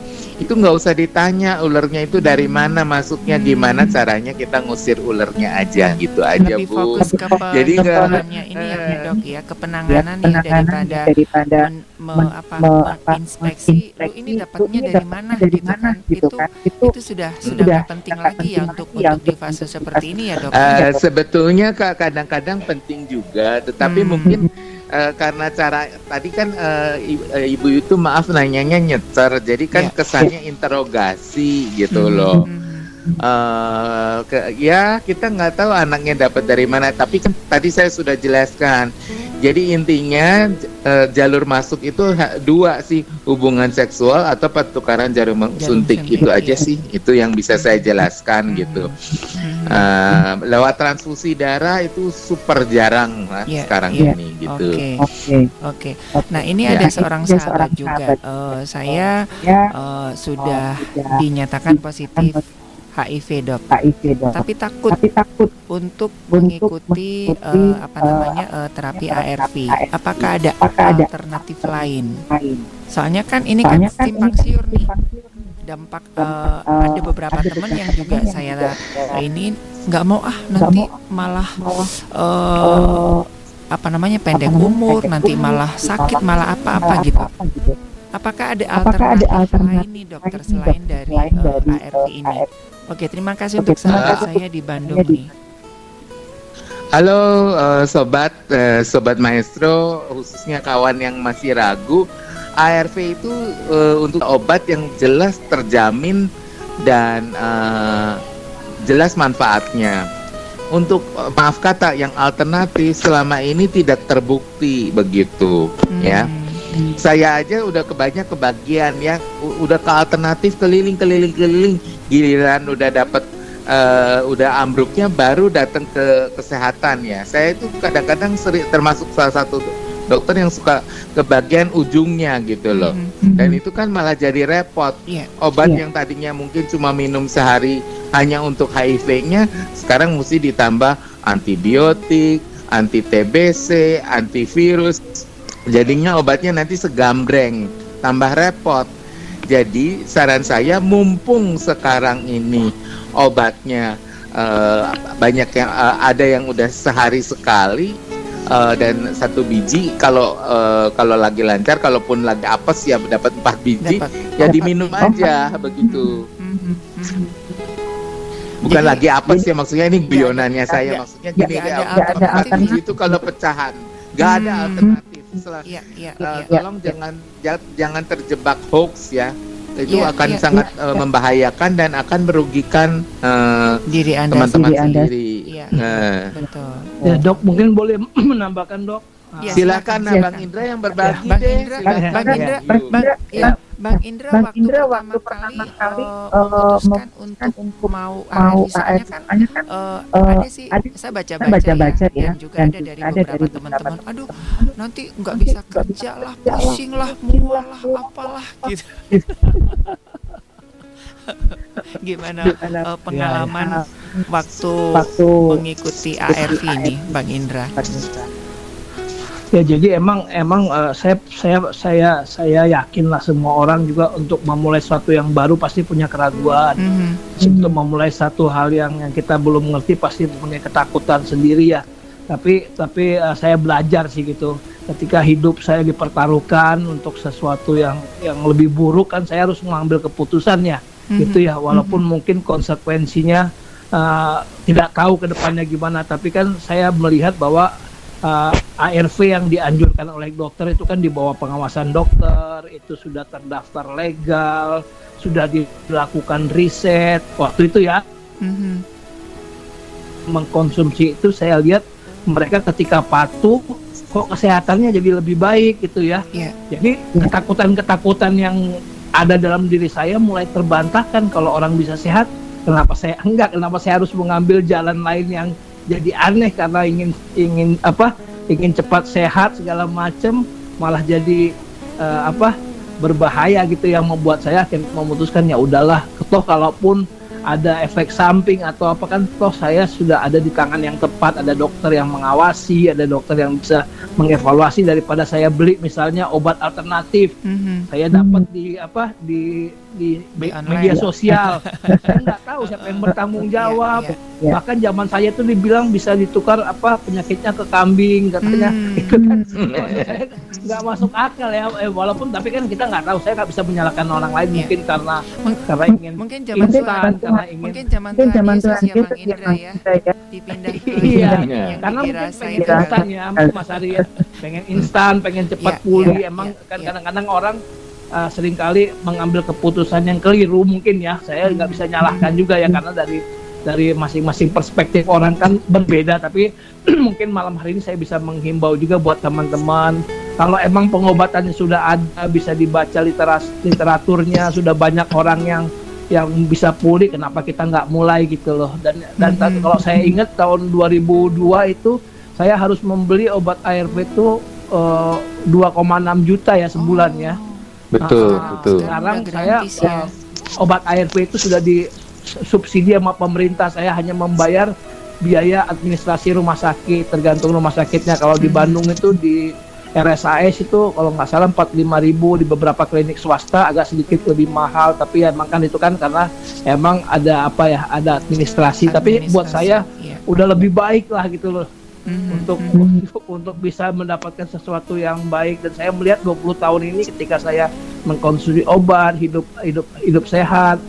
itu nggak usah ditanya ularnya itu dari mana masuknya gimana caranya kita ngusir ularnya aja gitu aja lebih bu. fokus ke jadi nggak penanganannya ini ya dok ya ke penanganan ya daripada, daripada men- me- apa, menginspeksi lu ini dapatnya dari mana? gitu kan? itu itu sudah sudah nggak penting lagi ya untuk untuk di fase seperti ini ya dok Eh, sebetulnya Kak, kadang-kadang penting juga, tetapi mungkin eh, karena cara tadi kan eh, eh, ibu itu maaf nanyanya nyecer, jadi kan kesannya interogasi gitu loh. Eh, ke- ya kita nggak tahu anaknya dapat dari mana, tapi kan tadi saya sudah jelaskan. Jadi intinya eh, jalur masuk itu dua sih hubungan seksual atau pertukaran jarum suntik itu aja sih itu yang bisa saya jelaskan gitu. Eh, lewat transfusi darah itu super jarang lah Iya, sekarang iya. ini gitu. Oke, oke. Nah ini Ya. ada seorang sahabat seorang juga. sahabat. Eh, saya Ya, eh, sudah sudah dinyatakan positif HIV dok. HIV dok. Tapi takut, Tapi takut untuk mengikuti eh, apa namanya eh, terapi ARV. Apakah ada alternatif lain? Soalnya kan ini kan Soalnya kan simpang kan siur nih. Dampak eh, ada beberapa teman yang juga saya eh, ini nggak mau ah nanti malah eh, apa namanya pendek umur nanti malah sakit malah apa-apa gitu. Apakah ada Apakah ada alternatif lain alternatif nih dokter selain dari eh, ARV ini? Oke, terima kasih untuk sahabat saya di Bandung nih. Halo eh, sobat eh, sobat maestro khususnya kawan yang masih ragu ARV itu eh, untuk obat yang jelas terjamin dan eh, jelas manfaatnya. Untuk maaf kata yang alternatif selama ini tidak terbukti begitu ya. Saya aja udah kebanyak kebagian ya, U- udah ke alternatif keliling keliling keliling giliran udah dapat eh, udah ambruknya baru datang ke kesehatan ya. Saya itu kadang-kadang sering termasuk salah satu dokter yang suka ke bagian ujungnya gitu loh. Dan itu kan malah jadi repot. Obat Iya. yang tadinya mungkin cuma minum sehari hanya untuk HIV-nya sekarang mesti ditambah antibiotik, anti TBC, antivirus. Jadinya obatnya nanti segambreng, tambah repot. Jadi saran saya mumpung sekarang ini obatnya eh, banyak yang eh, ada yang udah sehari sekali eh, dan satu biji kalau eh, kalau lagi lancar kalaupun lagi apes ya dapat empat biji ya diminum aja begitu. Bukan lagi apes ya maksudnya ini bionannya saya maksudnya gini nggak deh, ada apa- apa- alternatif itu kalau pecahan nggak ada alternatif Setelah- Iya, iya, eh, iya. tolong jangan ja- jangan terjebak hoax ya itu Iya, akan iya, sangat iya, eh, membahayakan dan akan merugikan eh, Diri Anda teman-teman Diri Anda. sendiri. Iya, Nah, Betul. Ya dok mungkin boleh <clears throat> menambahkan dok. Ya, silakan nah, silakan. Bang Indra yang berbagi Bang deh. Indra, silakan. Bang Indra, Yuk. Bang, ya, Bang Indra Bang waktu Indra pertama waktu pertama kali, eh, memutuskan untuk mau soalnya kan, kan, eh, ada sih ada- saya baca saya baca-baca ya, ya, dan juga dan ada dari ada beberapa teman-teman. Aduh nanti nggak bisa kerja lah pusing lah mual lah apalah gitu. <laughs> Gimana eh, pengalaman ya, waktu, waktu mengikuti ARV ini Bang Indra Ya jadi emang emang eh, saya saya saya saya yakin lah semua orang juga untuk memulai sesuatu yang baru pasti punya keraguan. Untuk memulai satu hal yang yang kita belum mengerti pasti punya ketakutan sendiri ya. Tapi tapi eh, saya belajar sih gitu. Ketika hidup saya dipertaruhkan untuk sesuatu yang yang lebih buruk kan saya harus mengambil keputusannya. Mhm. Gitu ya. Walaupun mungkin konsekuensinya eh, tidak tahu ke depannya gimana, tapi kan saya melihat bahwa uh, ARV yang dianjurkan oleh dokter itu kan di bawah pengawasan dokter, itu sudah terdaftar legal, sudah dilakukan riset waktu itu ya. mengkonsumsi itu saya lihat mereka ketika patuh kok kesehatannya jadi lebih baik gitu ya. Jadi ketakutan-ketakutan yang ada dalam diri saya mulai terbantahkan kalau orang bisa sehat, kenapa saya enggak? Kenapa saya harus mengambil jalan lain yang jadi aneh karena ingin ingin apa? ingin cepat sehat segala macam malah jadi eh, apa? berbahaya gitu yang membuat saya memutuskan ya udahlah toh kalaupun ada efek samping atau apa kan toh saya sudah ada di tangan yang tepat ada dokter yang mengawasi ada dokter yang bisa mengevaluasi daripada saya beli misalnya obat alternatif. Saya dapat di apa di di, online. media sosial. <laughs> Saya nggak tahu siapa yang bertanggung jawab. iya. bahkan zaman saya tuh dibilang bisa ditukar apa penyakitnya ke kambing katanya. Itu kan <laughs> nggak masuk akal ya. Eh, walaupun tapi kan kita nggak tahu. Saya nggak bisa menyalahkan orang lain. Mungkin karena karena ingin mungkin zaman instan, Karena ingin mungkin zaman Mungkin Tuhan zaman Yesus Tuhan ya Yesus ya, Indra Bang ya. Indra ya. dipindah ke iya. Yang karena mungkin pengen instan ya Mas Ari ya. Pengen instan pengen cepat Iya, pulih. iya, emang kan kadang-kadang orang uh, sering kali mengambil keputusan yang keliru mungkin ya. Saya nggak bisa nyalahkan juga ya karena dari dari masing-masing perspektif orang kan berbeda. Tapi <clears throat> mungkin malam hari ini saya bisa menghimbau juga buat teman-teman. Kalau emang pengobatannya sudah ada bisa dibaca literas literaturnya sudah banyak orang yang yang bisa pulih kenapa kita nggak mulai gitu loh. Dan dan ta- kalau saya ingat tahun 2002 itu saya harus membeli obat ARV itu eh, 2,6 juta ya sebulan ya. Betul, Nah, betul. sekarang saya ya. eh, obat ARV itu sudah disubsidi sama pemerintah. Saya hanya membayar biaya administrasi rumah sakit tergantung rumah sakitnya. Kalau di Bandung itu di RSAS itu kalau nggak salah 45.000 di beberapa klinik swasta agak sedikit lebih mahal. Tapi ya emang kan itu kan karena emang ada apa ya ada administrasi, tapi buat saya udah lebih baik lah gitu loh. Untuk untuk <laughs> untuk bisa mendapatkan sesuatu yang baik. Dan saya melihat 20 tahun ini ketika saya mengkonsumsi obat hidup hidup hidup sehat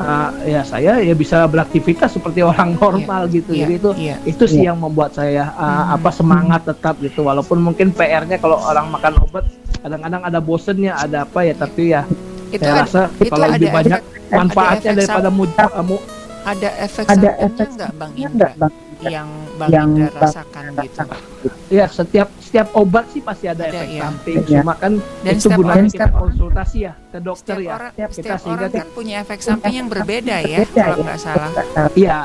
uh, ya saya ya bisa beraktivitas seperti orang normal gitu. iya, jadi itu iya, itu sih iya. yang membuat saya uh, apa semangat tetap gitu. Walaupun mungkin PR-nya kalau orang makan obat kadang-kadang ada bosennya ada apa ya tapi ya Itu saya ada- rasa itu kalau ada lebih banyak efek- ada manfaatnya efek daripada mudah kamu ada efek Ada efek nggak Bang Indra? Yang Bang Yang Indra Bang rasakan gitu. ya setiap setiap obat sih pasti ada, Ada, efek iya. samping Iya. cuma kan Dan itu setiap gunanya orang- kita konsultasi ya ke dokter setiap ya orang kita setiap sehingga orang kan punya efek samping yang berbeda ya Berbeda, kalau ya. nggak salah Iya.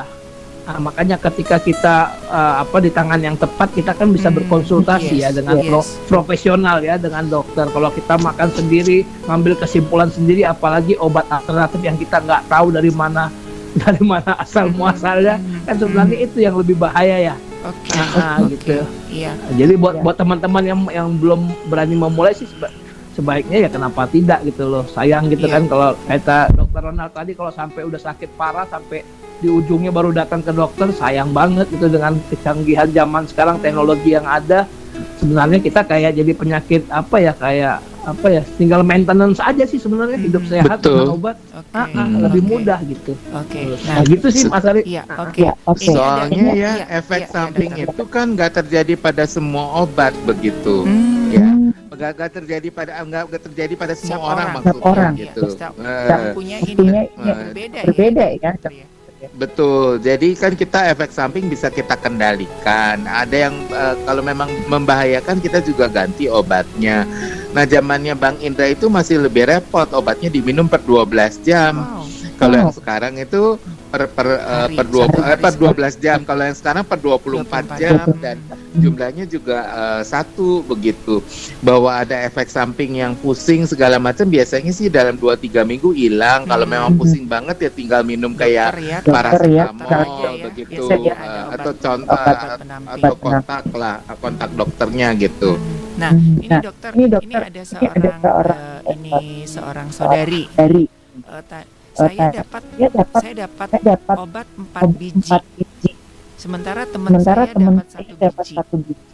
Nah, makanya ketika kita uh, apa di tangan yang tepat kita kan bisa berkonsultasi ya yes, dengan yes. pro- profesional ya dengan dokter. Kalau kita makan sendiri, ngambil kesimpulan sendiri apalagi obat alternatif yang kita nggak tahu dari mana <laughs> dari mana asal muasalnya kan sebenarnya itu yang lebih bahaya ya. Oke. Nah, gitu. Iya. Jadi buat buat teman-teman yang yang belum berani memulai sih seba- sebaiknya ya kenapa tidak gitu loh. Sayang gitu Iya. kan kalau kata dokter Ronald tadi kalau sampai udah sakit parah sampai di ujungnya baru datang ke dokter sayang banget gitu dengan kecanggihan zaman sekarang teknologi yang ada sebenarnya kita kayak jadi penyakit apa ya kayak apa ya tinggal maintenance aja sih sebenarnya hidup sehat Betul. dengan obat Ah, ah, lebih mudah gitu. Oke. Nah, gitu sih Mas Ari. Iya, Ah, oke. Ini ada- Soalnya ini- ya iya, efek iya, samping iya, itu kan nggak terjadi pada semua obat begitu, Hmm. ya. Nggak nggak terjadi pada nggak nggak terjadi pada semua Setiap orang orang. maksudnya orang, gitu. iya. Setiap- setiap punya ini berbeda, berbeda ya. Betul. Jadi kan kita efek samping bisa kita kendalikan. Ada yang eh, kalau memang membahayakan kita juga ganti obatnya. Nah, zamannya Bang Indra itu masih lebih repot. Obatnya diminum per 12 jam. Kalau yang sekarang itu per per eh, per, dua, eh, per 12 jam. Kalau yang sekarang per 24 jam dan jumlahnya juga eh, satu begitu. Bahwa ada efek samping yang pusing segala macam biasanya sih dalam 2 3 minggu hilang. Kalau memang pusing banget ya tinggal minum kayak ya, paracetamol dokter ya, begitu. Obat- atau contoh obat atau kontak lah kontak dokternya gitu. Nah, ini Nah, dokter, ini ini, dokter, ada ini ada seorang, seorang, eh, ini seorang saudari. Ta- Eh, saya ta- dapat, saya dapat- saya dapat, saya dapat obat 4 obat biji. empat biji. Sementara teman Sementara saya teman dapat saya satu dapat biji. satu biji.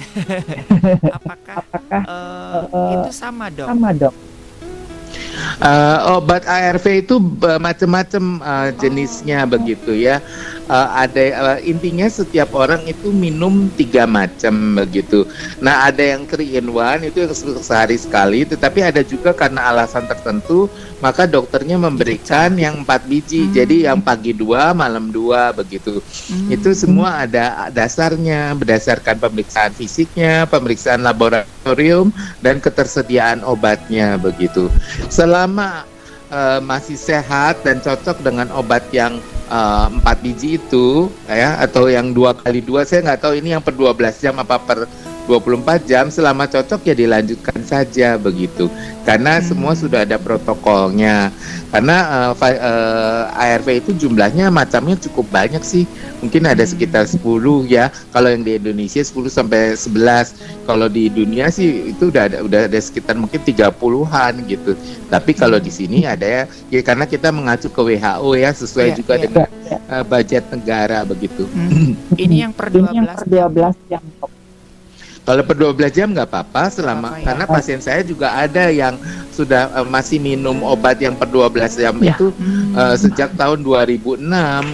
<laughs> <laughs> Apakah, Apakah eh, eh, itu sama dok? sama dok? Eh, obat ARV itu eh, macam-macam eh, jenisnya begitu ya. eh, ada eh, intinya setiap orang itu minum tiga macam begitu. Nah ada yang three in one itu yang se- sehari sekali, tetapi ada juga karena alasan tertentu maka dokternya memberikan yang empat biji. Jadi yang pagi dua, malam dua begitu. Itu semua ada dasarnya berdasarkan pemeriksaan fisiknya, pemeriksaan laboratorium dan ketersediaan obatnya begitu. Selama eh, masih sehat dan cocok dengan obat yang eh, empat biji itu ya atau yang dua kali dua saya nggak tahu ini yang per 12 jam apa per 24 jam selama cocok ya dilanjutkan saja begitu. Karena semua sudah ada protokolnya. Karena eh, fa- eh, ARV itu jumlahnya macamnya cukup banyak sih. Mungkin ada sekitar 10 ya. Kalau yang di Indonesia 10 sampai 11 kalau di dunia sih itu udah ada udah ada sekitar mungkin 30-an gitu. Tapi kalau di sini ada ya, ya karena kita mengacu ke WHO ya sesuai Iya, juga iya. dengan eh, budget negara begitu. Ini yang per 12 jam. Kalau per 12 jam nggak apa-apa selama ya. karena pasien saya juga ada yang sudah eh, masih minum obat yang per 12 jam Ya. itu Hmm. eh, sejak tahun 2006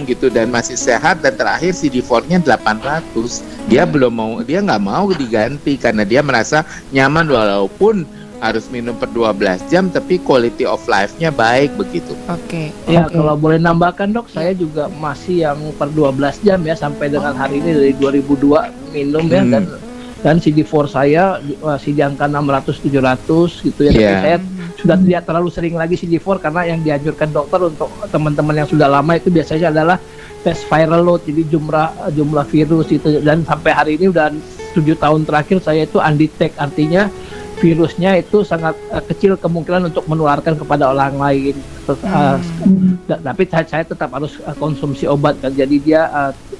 gitu dan masih sehat dan terakhir CD4-nya 800. Dia belum mau dia nggak mau diganti karena dia merasa nyaman walaupun harus minum per 12 jam tapi quality of life-nya baik begitu. Oke. Ya kalau boleh nambahkan dok, saya juga masih yang per 12 jam ya sampai dengan hari ini dari 2002 minum ya Hmm. dan dan CD4 saya masih di angka 600 700 gitu ya. Tapi Iya. saya sudah tidak terlalu sering lagi CD4 karena yang dianjurkan dokter untuk teman-teman yang sudah lama itu biasanya adalah tes viral load jadi jumlah jumlah virus itu dan sampai hari ini udah tujuh tahun terakhir saya itu undetect artinya virusnya itu sangat eh, kecil kemungkinan untuk menularkan kepada orang lain. Terus, da- tapi saya, saya tetap harus eh, konsumsi obat kan. Jadi dia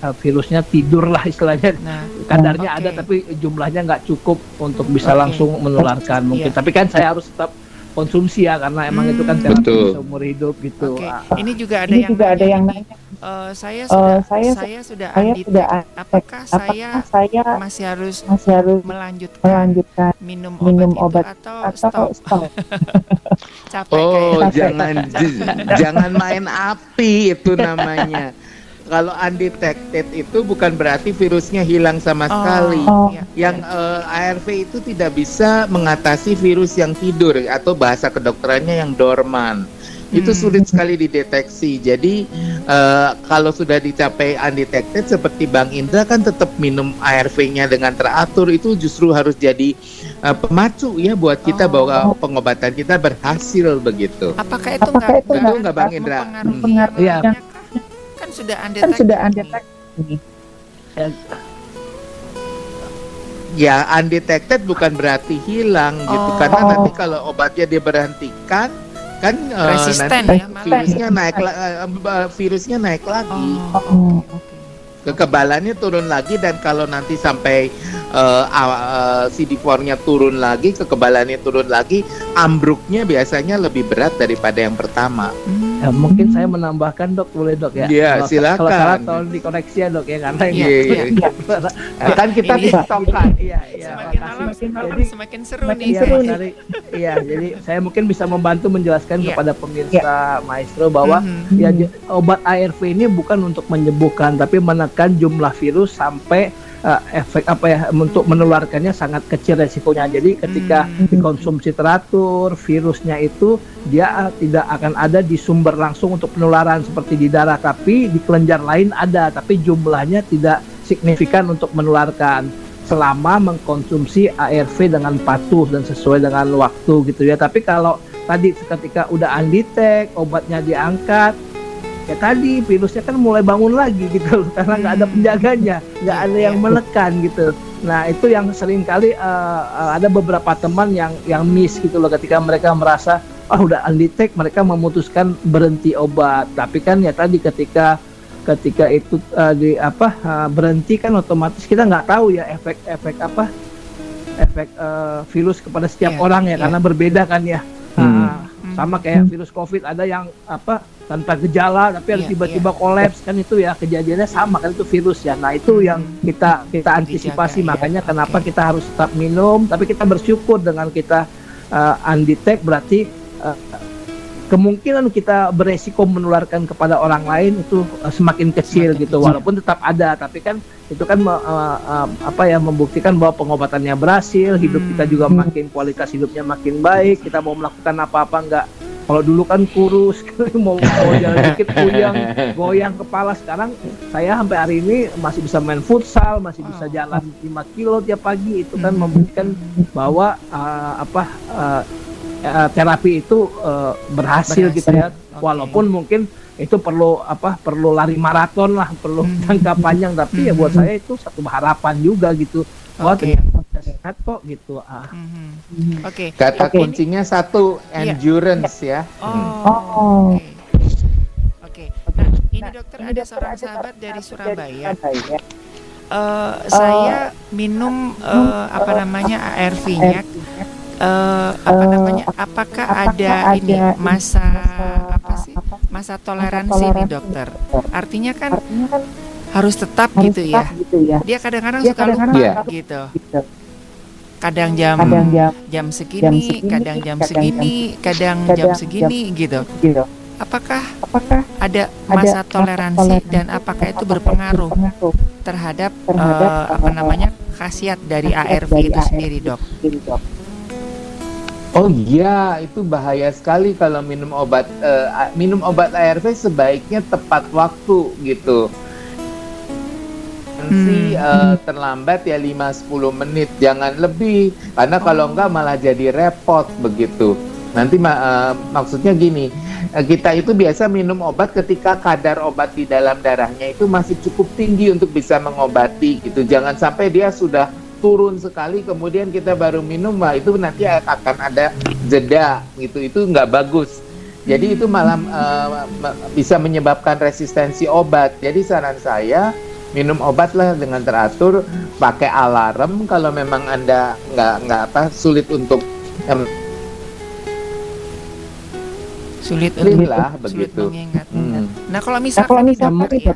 eh, virusnya tidur lah istilahnya. Kadarnya ada tapi jumlahnya nggak cukup untuk bisa Oke. langsung menularkan mungkin. Iya. Tapi kan saya harus tetap konsumsi ya karena emang itu kan terapi Betul. seumur hidup gitu. Oke, Ah, ini juga ada Ini yang juga ada nanya yang nanya. Eh, saya Eh, sudah saya- saya, sudah saya undetect. sudah undetect. Apakah saya Apakah saya masih harus masih harus melanjutkan melanjutkan minum obat, minum itu obat atau, atau stop? stop? <laughs> Capek Oh, kayaknya. jangan j- jangan main api itu namanya. Kalau undetected itu bukan berarti virusnya hilang sama Oh, sekali. iya, Yang eh, ARV itu tidak bisa mengatasi virus yang tidur atau bahasa kedokterannya yang dorman. Itu Hmm. sulit sekali dideteksi. Jadi eh, kalau sudah dicapai undetected seperti Bang Indra kan tetap minum ARV-nya dengan teratur itu justru harus jadi eh, pemacu ya buat kita bahwa pengobatan kita berhasil begitu. Apakah itu Apakah nggak itu Betul nggak Bang Indra? mempengaruhi Hmm. yang Iya. Kan sudah Kan undetect. sudah ini. Ya undetected bukan berarti hilang gitu Oh. karena nanti kalau obatnya diberhentikan kan eh, Resisten nanti ya, malah. virusnya naik la- eh, virusnya naik lagi Oh, kekebalannya turun lagi dan kalau nanti sampai eh, aw- eh, CD4-nya turun lagi kekebalannya turun lagi ambruknya biasanya lebih berat daripada yang pertama Ya, mungkin saya menambahkan dok boleh dok ya. Iya, silakan. Kalau salah tolong dikoreksi ya dok ya karena ini Iya, iya, iya. <laughs> kan kita tiktokan. Iya, iya. Semakin makasih. malam semakin, Jadi semakin seru Iya, nih. Mas Ari. Iya, jadi saya mungkin bisa membantu menjelaskan Iya. kepada pemirsa Maestro bahwa Mhm. ya j- obat ARV ini bukan untuk menyembuhkan tapi menekan jumlah virus sampai uh, efek apa ya untuk menularkannya sangat kecil resikonya. Jadi ketika Hmm. dikonsumsi teratur, virusnya itu dia uh, tidak akan ada di sumber langsung untuk penularan seperti di darah, tapi di kelenjar lain ada, tapi jumlahnya tidak signifikan untuk menularkan selama mengkonsumsi ARV dengan patuh dan sesuai dengan waktu gitu ya. Tapi kalau tadi ketika udah undetect, obatnya diangkat, ya tadi virusnya kan mulai bangun lagi gitu loh karena nggak ada penjaganya, nggak ada yang menekan gitu. Nah itu yang sering kali uh, uh, ada beberapa teman yang yang miss gitu loh ketika mereka merasa ah udah undetect mereka memutuskan berhenti obat. Tapi kan ya tadi ketika ketika itu uh, di apa uh, berhenti kan otomatis kita nggak tahu ya efek-efek apa efek uh, virus kepada setiap Iya, orang ya iya. karena berbeda kan ya. Hmm. Ah, sama kayak virus covid ada yang apa tanpa gejala tapi harus Iya, tiba-tiba kolaps kan itu ya kejadiannya sama kan itu virus ya. Nah itu yang kita kita antisipasi. Dijaga, ya. makanya kenapa kita harus tetap minum tapi kita bersyukur dengan kita uh, undetect berarti uh, kemungkinan kita beresiko menularkan kepada orang lain itu eh, semakin kecil gitu. walaupun tetap ada tapi kan itu kan eh, eh, apa ya membuktikan bahwa pengobatannya berhasil hidup kita juga makin kualitas hidupnya makin baik kita mau melakukan apa-apa enggak kalau dulu kan kurus <laughs> mau, mau jalan dikit puyeng <laughs> goyang kepala. Sekarang saya sampai hari ini masih bisa main futsal masih bisa jalan 5 kilo tiap pagi. Itu kan membuktikan bahwa eh, apa eh, eh, terapi itu eh, berhasil, gitu ya. Walaupun mungkin itu perlu apa perlu lari maraton lah perlu jangka panjang. Tapi ya buat saya itu satu harapan juga gitu wah ternyata bisa sehat kok gitu ah Oke. Kata Oke. kuncinya satu endurance ya. Oh. Oke. Nah, ini dokter ada seorang sahabat dari Surabaya. Eh, saya minum eh, apa namanya ARV-nya. Eh, apa namanya? Apakah ada ini masa apa sih? Masa toleransi nih dokter? Artinya kan harus tetap gitu ya. Dia kadang-kadang suka lupa Iya. gitu. Kadang jam Kadang jam- jam segini, segini, kadang jam kadang segini, jam- kadang kadang jam jam- segini gitu. gitu. Apakah Apakah ada ada masa masa toleransi toleransi dan apakah itu berpengaruh terhadap terhadap, eh, apa eh, namanya khasiat dari khasiat ARV dari itu ARV sendiri dok? Oh iya, itu bahaya sekali kalau minum obat a- minum obat ARV sebaiknya tepat waktu gitu. Si eh, terlambat ya 5-10 menit, jangan lebih. Karena kalau enggak malah jadi repot begitu. Nanti ma- eh, maksudnya gini, eh, kita itu biasa minum obat ketika kadar obat di dalam darahnya itu masih cukup tinggi untuk bisa mengobati gitu. Jangan sampai dia sudah turun sekali kemudian kita baru minum wah itu nanti akan ada jeda gitu itu nggak bagus jadi itu malah eh, me- bisa menyebabkan resistensi obat jadi saran saya minum obat lah dengan teratur pakai alarm kalau memang anda nggak nggak apa sulit untuk em, Sulit Sulit untuk lah sulit begitu. mengingat. Hmm. Nah kalau misalkan kalau nih, misalkan dokter ya,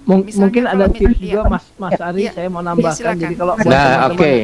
Mung- Misalkan mungkin ada kalau tips iya. juga Mas Mas Ya, Ari iya. saya mau Iya, nambahkan silakan. jadi kalau buat Nah, teman-teman oke.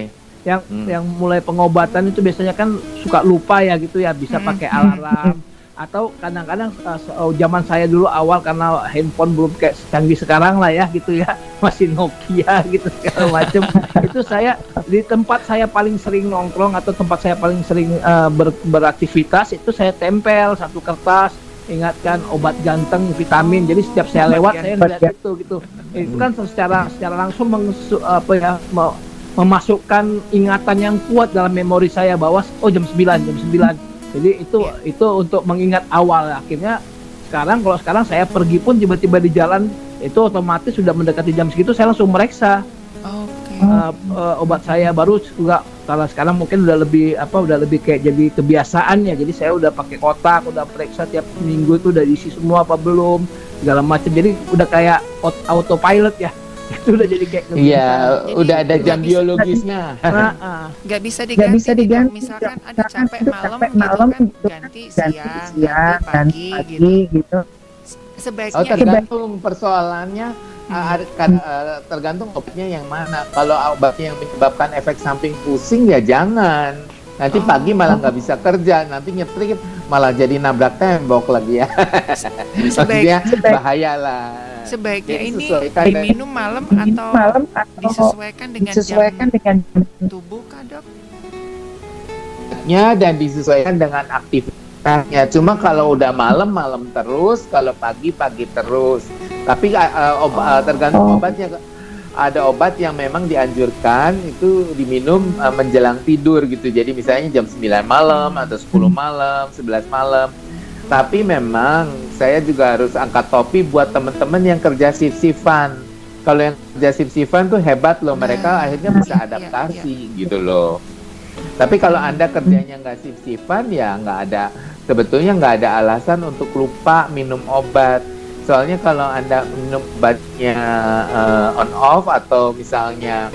yang Hmm. yang mulai pengobatan itu biasanya kan suka lupa ya gitu ya bisa Hmm. pakai alarm atau kadang-kadang uh, zaman saya dulu awal karena handphone belum kayak canggih sekarang lah ya gitu ya. <laughs> Masih Nokia gitu segala macam <laughs> itu saya di tempat saya paling sering nongkrong atau tempat saya paling sering uh, ber- beraktivitas itu saya tempel satu kertas. Ingatkan obat ganteng vitamin. Jadi setiap saya lewat saya ngeliat itu gitu. Itu kan secara secara langsung mengsu, apa ya me- memasukkan ingatan yang kuat dalam memori saya. Bahwa oh jam 9 jam 9 jadi itu itu untuk mengingat awal. Akhirnya sekarang kalau sekarang saya pergi pun tiba-tiba di jalan itu otomatis sudah mendekati jam segitu saya langsung meriksa uh, uh, obat saya baru juga kalau sekarang mungkin udah lebih apa udah lebih kayak jadi kebiasaan ya. Jadi saya udah pakai kotak udah periksa tiap minggu itu udah diisi semua apa belum segala macam. Jadi udah kayak aut- autopilot ya itu <laughs> udah jadi kayak Iya, udah ada jam bisa- biologisnya. Ah. <laughs> nggak bisa diganti, bisa nih, Dok. diganti, misalkan Dok. ada capek malam capek gitu malam kan gitu ganti ganti siang, siang, ganti ganti pagi, gitu. pagi gitu. Sebaiknya Oh tergantung persoalannya uh, ada- kan, uh, tergantung obatnya yang mana. Kalau obatnya yang menyebabkan efek samping pusing ya jangan. Nanti pagi malah nggak bisa kerja, nanti nyetrip malah jadi nabrak tembok lagi ya. <laughs> Maksudnya bahaya lah. sebaiknya Jadi ini sesuaikan dengan- diminum malam atau, malam atau disesuaikan dengan disesuaikan jam dengan tubuh kah dok? nya dan disesuaikan dengan aktivitasnya. Cuma kalau udah malam malam terus, kalau pagi pagi terus. Tapi uh, uh, ob- uh, tergantung obatnya. Ada obat yang memang dianjurkan itu diminum uh, menjelang tidur gitu. Jadi misalnya jam 9 malam atau 10 malam, 11 malam. Tapi memang saya juga harus angkat topi buat teman-teman yang kerja shift-shiftan. Kalau yang kerja shift-shiftan tuh hebat loh, mereka akhirnya bisa adaptasi gitu loh. Tapi kalau anda kerjanya nggak shift-shiftan ya nggak ada sebetulnya nggak ada alasan untuk lupa minum obat. Soalnya kalau anda minum obatnya eh, on off atau misalnya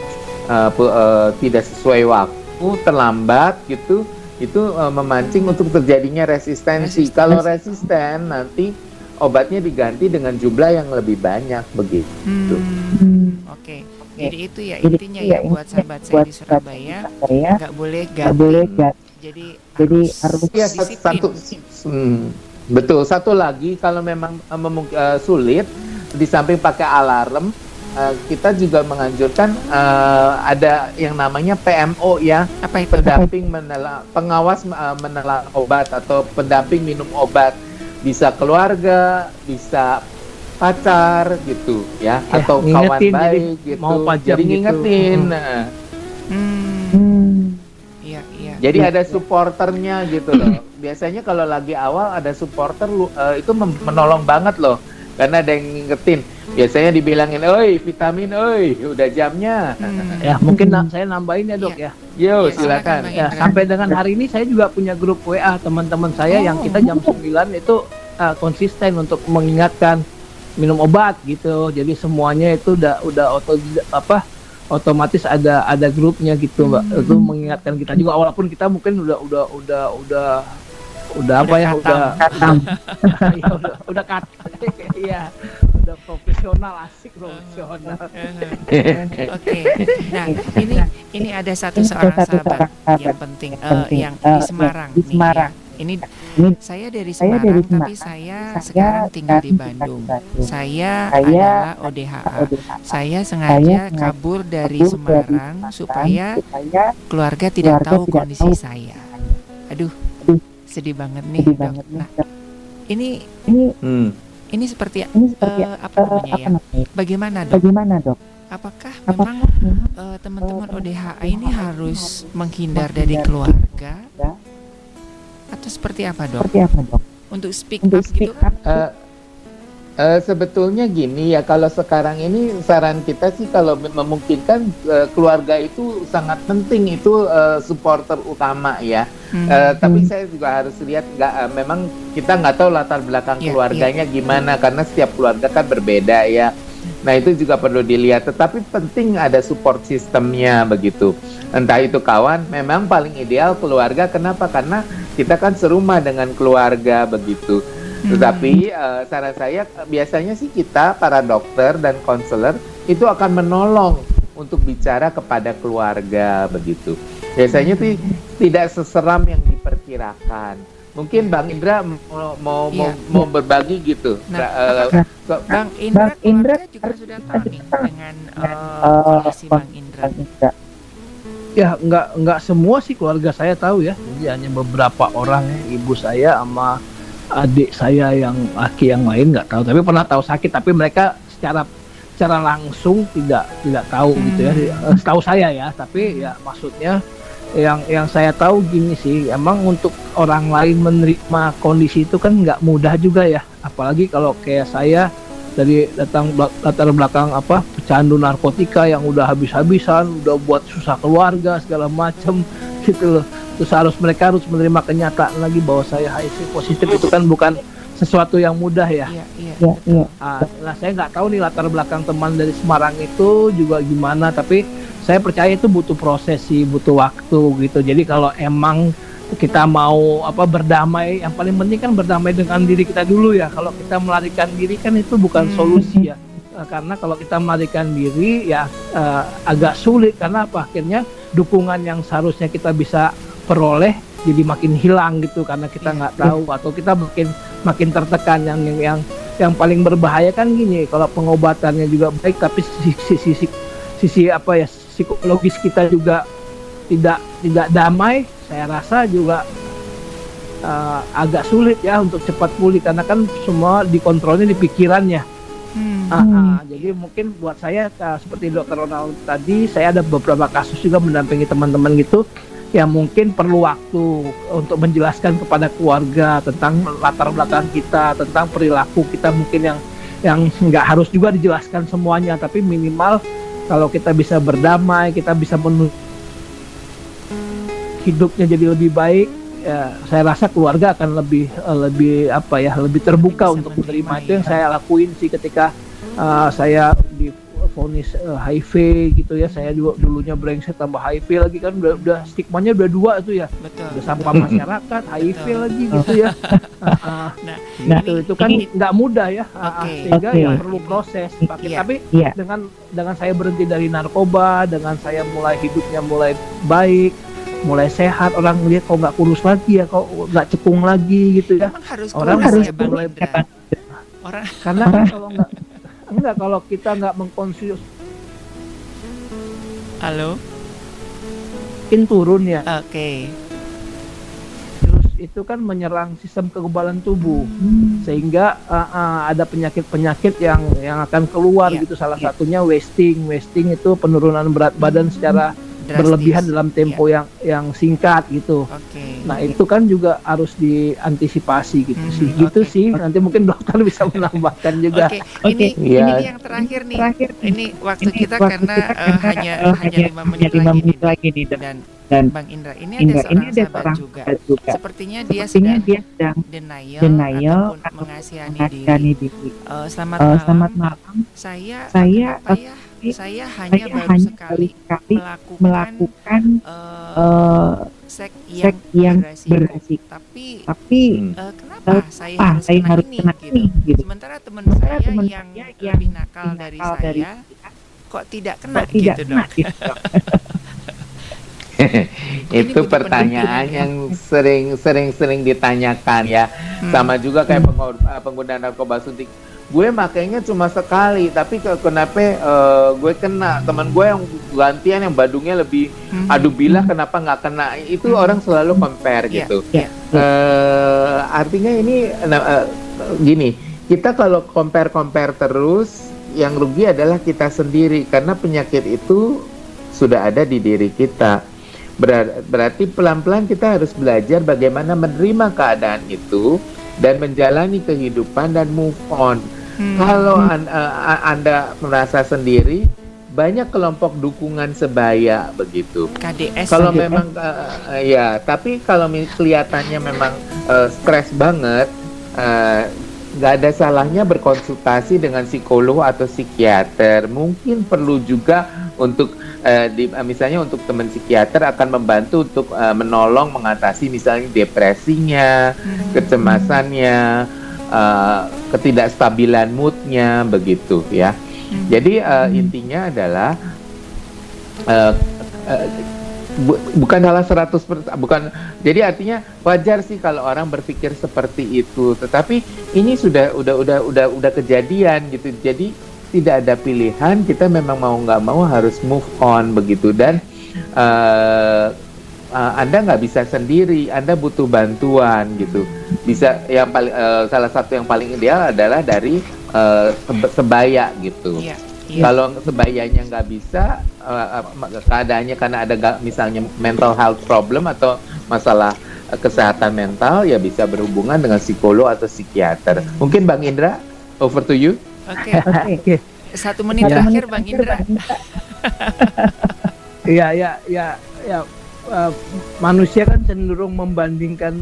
pu- eh, tidak sesuai waktu, terlambat gitu, itu eh, memancing untuk terjadinya resistensi. Kalau resisten nanti obatnya diganti dengan jumlah yang lebih banyak begitu. Oke. Jadi itu ya Jadi intinya ya ya buat sahabat saya buat di Surabaya nggak boleh ganti. boleh ganti. Jadi Jadi harus harus Iya, disiplin. satu, hmm, Betul. Satu lagi kalau memang eh, sulit di samping pakai alarm eh, kita juga menganjurkan eh, ada yang namanya PMO ya, apa itu? pendamping menela, pengawas eh, menelan obat atau pendamping minum obat. Bisa keluarga, bisa pacar gitu ya, Ya, atau kawan jadi baik gitu. mau jadi gitu. ngingetin. Hmm. Nah. Iya. Jadi ada supporternya gitu loh. <clears throat> Biasanya kalau lagi awal ada supporter lu- eh, itu menolong banget loh. Karena ada yang ngingetin. Biasanya dibilangin, "Oi, vitamin, oi, udah jamnya." Ya mungkin na- saya nambahin ya dok ya. Yo, silakan. Ya, sampai dengan hari ini saya juga punya grup WA teman-teman saya yang kita jam 9 itu uh, konsisten untuk mengingatkan minum obat gitu. Jadi semuanya itu udah udah auto apa otomatis ada ada grupnya gitu mbak itu mengingatkan kita juga walaupun kita mungkin udah udah udah udah udah apa ya udah katam. <laughs> Iya, udah udah kat iya udah profesional asik profesional Oke. Nah, ini ini ada satu seorang sahabat yang penting eh, yang di Semarang di nih, Semarang. Ya. Ini saya dari Saya Semarang, dari tapi Semarang, saya saya sekarang tinggal di Bandung. Bandung. Saya Saya adalah ODHA. Saya sengaja sengaja kabur dari kabur dari Semarang Semarang supaya supaya keluarga tidak keluarga tahu tidak kondisi tahu saya. Aduh, sedih banget nih. sedih Dok. banget nih. Nah, ini Ini Hmm. ini seperti ini seperti eh, apa eh, namanya apa ya? namanya? Bagaimana dok? Bagaimana dok? Apakah Apakah memang eh, teman-teman ODHA ini harus menghindar dari keluarga atau seperti apa dok? Seperti apa dok? Untuk speak Untuk up speak gitu? up Eh, eh, sebetulnya gini ya kalau sekarang ini saran kita sih kalau mem- memungkinkan eh, keluarga itu sangat penting itu eh, supporter utama ya. Hmm. Eh, tapi saya juga harus lihat nggak eh, memang kita nggak tahu latar belakang Iya, keluarganya gimana karena setiap keluarga kan berbeda ya. Nah itu juga perlu dilihat. Tetapi penting ada support sistemnya begitu. Entah itu kawan, memang paling ideal keluarga. Kenapa? Karena kita kan serumah dengan keluarga begitu. Tetapi eh, saran saya biasanya sih kita para dokter dan konselor itu akan menolong untuk bicara kepada keluarga begitu. Biasanya sih tidak seseram yang diperkirakan. Mungkin Bang Indra mau mau mau, Iya. mau berbagi gitu. Nah, ke- Bang Indra, Bang Indra juga sudah tahu nih dengan eh, Eh, kondisi Bang Indra. Indra. ya nggak nggak semua sih keluarga saya tahu ya jadi hanya beberapa orang ibu saya sama adik saya yang laki yang lain nggak tahu tapi pernah tahu sakit tapi mereka secara secara langsung tidak tidak tahu gitu ya Eh, setahu saya ya tapi ya maksudnya yang yang saya tahu gini sih emang untuk orang lain menerima kondisi itu kan nggak mudah juga ya. Apalagi kalau kayak saya dari datang latar belakang apa pecandu narkotika yang udah habis-habisan udah buat susah keluarga segala macam <laughs> gitu loh. Terus harus mereka harus menerima kenyataan lagi bahwa saya HIV positif itu kan bukan sesuatu yang mudah ya. Iya, iya. Ya, nah saya nggak tahu nih latar belakang teman dari Semarang itu juga gimana tapi saya percaya itu butuh proses sih butuh waktu gitu. Jadi kalau emang kita mau apa berdamai yang paling penting kan berdamai dengan diri kita dulu ya. Kalau kita melarikan diri kan itu bukan solusi ya. Eh, karena kalau kita melarikan diri ya eh, agak sulit. Karena apa? Akhirnya dukungan yang seharusnya kita bisa peroleh jadi makin hilang gitu. Karena kita nggak tahu atau kita makin makin tertekan. Yang yang yang, yang paling berbahaya kan gini. Kalau pengobatannya juga baik tapi sisi, sisi, sisi apa ya psikologis kita juga tidak tidak damai. Saya rasa juga eh, agak sulit ya untuk cepat pulih karena kan semua dikontrolnya di pikirannya. Hmm. Ah, ah, jadi mungkin buat saya uh, seperti dokter Ronald tadi, saya ada beberapa kasus juga mendampingi teman-teman gitu yang mungkin perlu waktu untuk menjelaskan kepada keluarga tentang latar belakang kita, tentang perilaku kita mungkin yang yang nggak harus juga dijelaskan semuanya, tapi minimal kalau kita bisa berdamai, kita bisa menuju hidupnya jadi lebih baik, ya, saya rasa keluarga akan lebih eh, lebih apa ya lebih terbuka untuk menerima itu yang saya lakuin sih ketika uh, saya difonis uh, HIV gitu ya saya juga dulunya brengsek tambah HIV lagi kan udah, udah stigmanya udah dua itu ya Betul. udah sampah masyarakat HIV lagi gitu ya Uh, Nah, <laughs> gitu itu kan nggak mudah ya uh, uh, Oke. sehingga Oke. ya perlu proses Pakai- Iya. tapi Iya. dengan dengan saya berhenti dari narkoba dengan saya mulai hidupnya mulai baik mulai sehat orang lihat kok nggak kurus lagi ya kok nggak cekung lagi gitu ya harus orang kurus harus ya, Bang mulai. Orang karena <laughs> kalau nggak enggak kalau kita nggak mengkonsumsi Halo. makin turun ya. Oke. terus itu kan menyerang sistem kekebalan tubuh. Sehingga uh, uh, ada penyakit-penyakit yang yang akan keluar gitu. Salah satunya wasting. Wasting itu penurunan berat badan secara berlebihan dalam tempo yang yang singkat gitu nah itu kan juga harus diantisipasi gitu sih gitu sih nanti mungkin dokter <laughs> bisa menambahkan juga Oke, ini Iya. ini yang terakhir nih. ini waktu Ini kita waktu karena, kita eh, karena, hanya eh, hanya lima menit lima lagi menit nih. lagi nih, dan, dan Bang Indra ini Indra, ada ini seorang ada sahabat seorang juga. sahabat juga. Sepertinya dia Sepertinya sedang dia sedang denial, denial ataupun mengasihani diri. mengasihani diri. Eh, selamat Eh, malam. selamat malam. Saya Saya, apa ya? Eh, Saya hanya saya baru hanya sekali sekali melakukan, melakukan eh, eh, seks yang, seks yang beresiko. Tapi, Tapi, eh, kenapa eh, saya kenapa harus saya kena harus ini, kena gitu. ini, gitu. Sementara teman saya teman yang saya lebih nakal dari nakal dari saya kok tidak kena kok tidak gitu kena gitu, <laughs> itu pertanyaan yang sering sering sering ditanyakan ya. Sama juga kayak pengguna, pengguna narkoba suntik gue makainya cuma sekali tapi ke- kenapa eh, gue kena teman gue yang gantian yang badungnya lebih aduh bilah kenapa nggak kena? Itu orang selalu compare Iya, gitu. iya. Eh, artinya ini eh, gini kita kalau compare compare terus yang rugi adalah kita sendiri karena penyakit itu sudah ada di diri kita. Berar- berarti pelan-pelan kita harus belajar bagaimana menerima keadaan itu dan menjalani kehidupan dan move on. Kalau an- a- Anda merasa sendiri, banyak kelompok dukungan sebaya begitu. KDS Kalau memang eh, ya, tapi kalau kelihatannya memang eh, stres banget, nggak ada salahnya berkonsultasi dengan psikolog atau psikiater. Mungkin perlu juga untuk eh, di, eh, misalnya untuk teman psikiater akan membantu untuk eh, menolong mengatasi misalnya depresinya, kecemasannya, eh, ketidakstabilan moodnya begitu ya. Jadi eh, intinya adalah eh, eh, bu- bukan hal 100% bukan jadi artinya wajar sih kalau orang berpikir seperti itu tetapi ini sudah udah udah udah udah kejadian gitu. Jadi tidak ada pilihan kita memang mau nggak mau harus move on begitu. Dan eh, eh, anda nggak bisa sendiri anda butuh bantuan gitu. Bisa yang paling eh, salah satu yang paling ideal adalah dari sebe- sebaya gitu. Iya, kalau sebayanya nggak bisa eh, keadaannya karena ada ga- misalnya mental health problem atau masalah eh, kesehatan mental ya bisa berhubungan dengan psikolog atau psikiater. Mungkin bang Indra over to you. Oke. <laughs> Satu menit Satu terakhir menit Bang terakhir, Indra. <laughs> Iya, ya, ya, ya. Eh, manusia kan cenderung membandingkan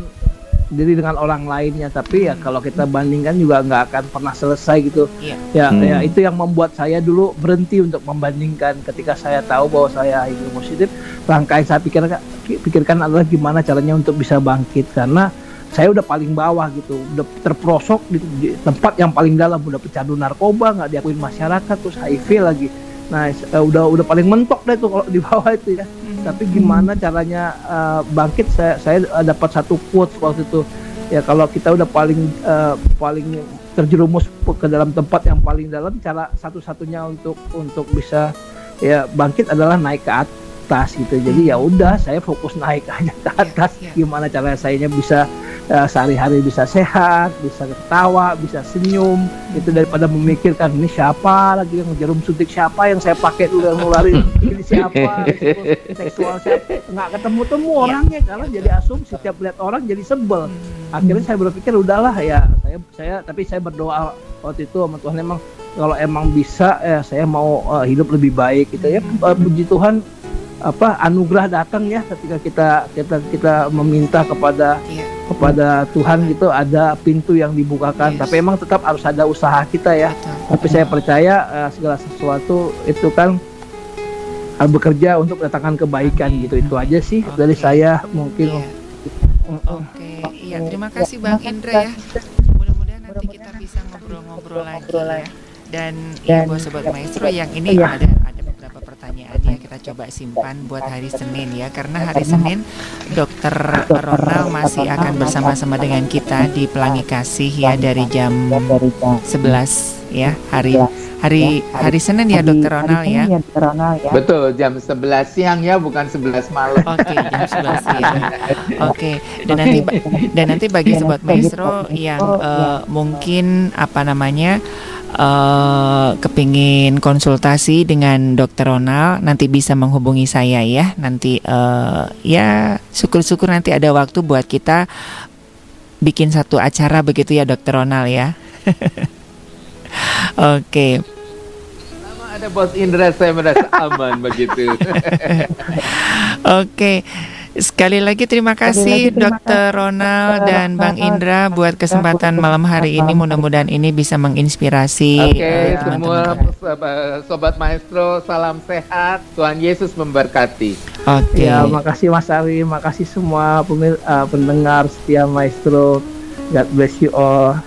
diri dengan orang lainnya, tapi ya kalau kita bandingkan juga nggak akan pernah selesai gitu. Iya. Ya, Hmm. ya itu yang membuat saya dulu berhenti untuk membandingkan. Ketika saya tahu bahwa saya HIV positif, langkah yang saya pikirkan, pikirkan adalah gimana caranya untuk bisa bangkit karena saya udah paling bawah gitu, udah terperosok di, di tempat yang paling dalam, udah pecandu narkoba, nggak diakuin masyarakat, terus HIV lagi. Nah, eh, udah udah paling mentok deh tuh kalau di bawah itu ya. Tapi gimana caranya eh, bangkit? Saya saya eh, dapat satu quote waktu itu. Ya kalau kita udah paling eh, paling terjerumus ke dalam tempat yang paling dalam, cara satu-satunya untuk untuk bisa ya bangkit adalah naik ke atas gitu. Jadi ya udah saya fokus naik <laughs> aja ke atas. Gimana caranya saya bisa eh, sehari-hari bisa sehat, bisa ketawa, bisa senyum, itu daripada memikirkan ini siapa lagi yang jarum suntik? Siapa yang saya pakai dulu yang ini siapa, <laughs> seksual siapa, nggak ketemu-temu orangnya karena jadi asumsi. Setiap lihat orang jadi sebel. Akhirnya saya berpikir udahlah ya saya saya tapi saya berdoa waktu itu sama Tuhan emang kalau emang bisa ya saya mau eh, hidup lebih baik gitu ya. Eh, puji Tuhan apa anugerah datang ya ketika kita kita kita meminta kepada kepada Tuhan gitu ada pintu yang dibukakan. Tapi emang tetap harus ada usaha kita ya. Tapi saya percaya eh, segala sesuatu itu kan harus bekerja untuk mendatangkan kebaikan gitu. Itu aja sih dari saya mungkin. Oke, iya terima kasih Bang Indra ya. Mudah-mudahan nanti kita bisa ngobrol-ngobrol lagi ya. Dan ya buat sobat maestro yang ini Iya. ada ada ya kita coba simpan buat hari Senin ya karena hari Senin Dokter Ronald masih akan bersama-sama dengan kita di Pelangi Kasih ya dari jam 11 ya hari hari hari Senin ya Dokter Ronald ya. Betul, jam 11 siang ya, bukan 11 malam. Oke, jam 11 siang. Oke, dan nanti dan nanti bagi sobat maestro yang eh, mungkin apa namanya eh kepingin konsultasi dengan Dokter Ronald nanti bisa menghubungi saya ya. Nanti eh, ya syukur-syukur nanti ada waktu buat kita bikin satu acara begitu ya Dokter Ronald ya. <laughs> Oke. Ada Bos Indra saya merasa aman begitu. <laughs> Oke. Sekali lagi terima kasih Dokter Ronald dan Bang Indra buat kesempatan malam hari ini. Mudah-mudahan ini bisa menginspirasi Oke, eh, semua sobat- maestro, salam sehat. Tuhan Yesus memberkati. Oke. Ya, makasih Mas Ari, makasih semua pemir, eh, pendengar setia Maestro. God bless you all.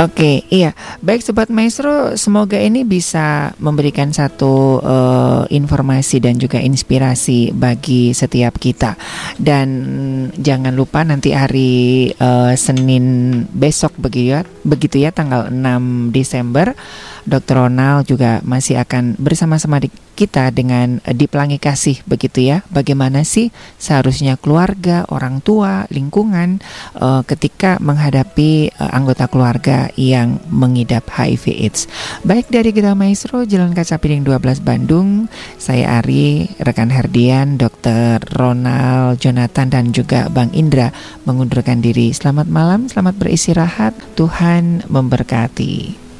Oke, iya. Baik Sobat Maestro, semoga ini bisa memberikan satu eh, informasi dan juga inspirasi bagi setiap kita. Dan jangan lupa nanti hari eh, Senin besok begitu ya, begitu ya tanggal 6 Desember, Dr. Ronald juga masih akan bersama-sama di kita dengan eh, di Pelangi Kasih begitu ya. Bagaimana sih seharusnya keluarga, orang tua, lingkungan eh, ketika menghadapi eh, anggota keluarga yang mengidap HIV AIDS. Baik dari Gedung Maestro Jalan Kaca Piring 12 Bandung, saya Ari, rekan Herdian, Dr. Ronald Jonathan dan juga Bang Indra mengundurkan diri. Selamat malam, selamat beristirahat. Tuhan memberkati.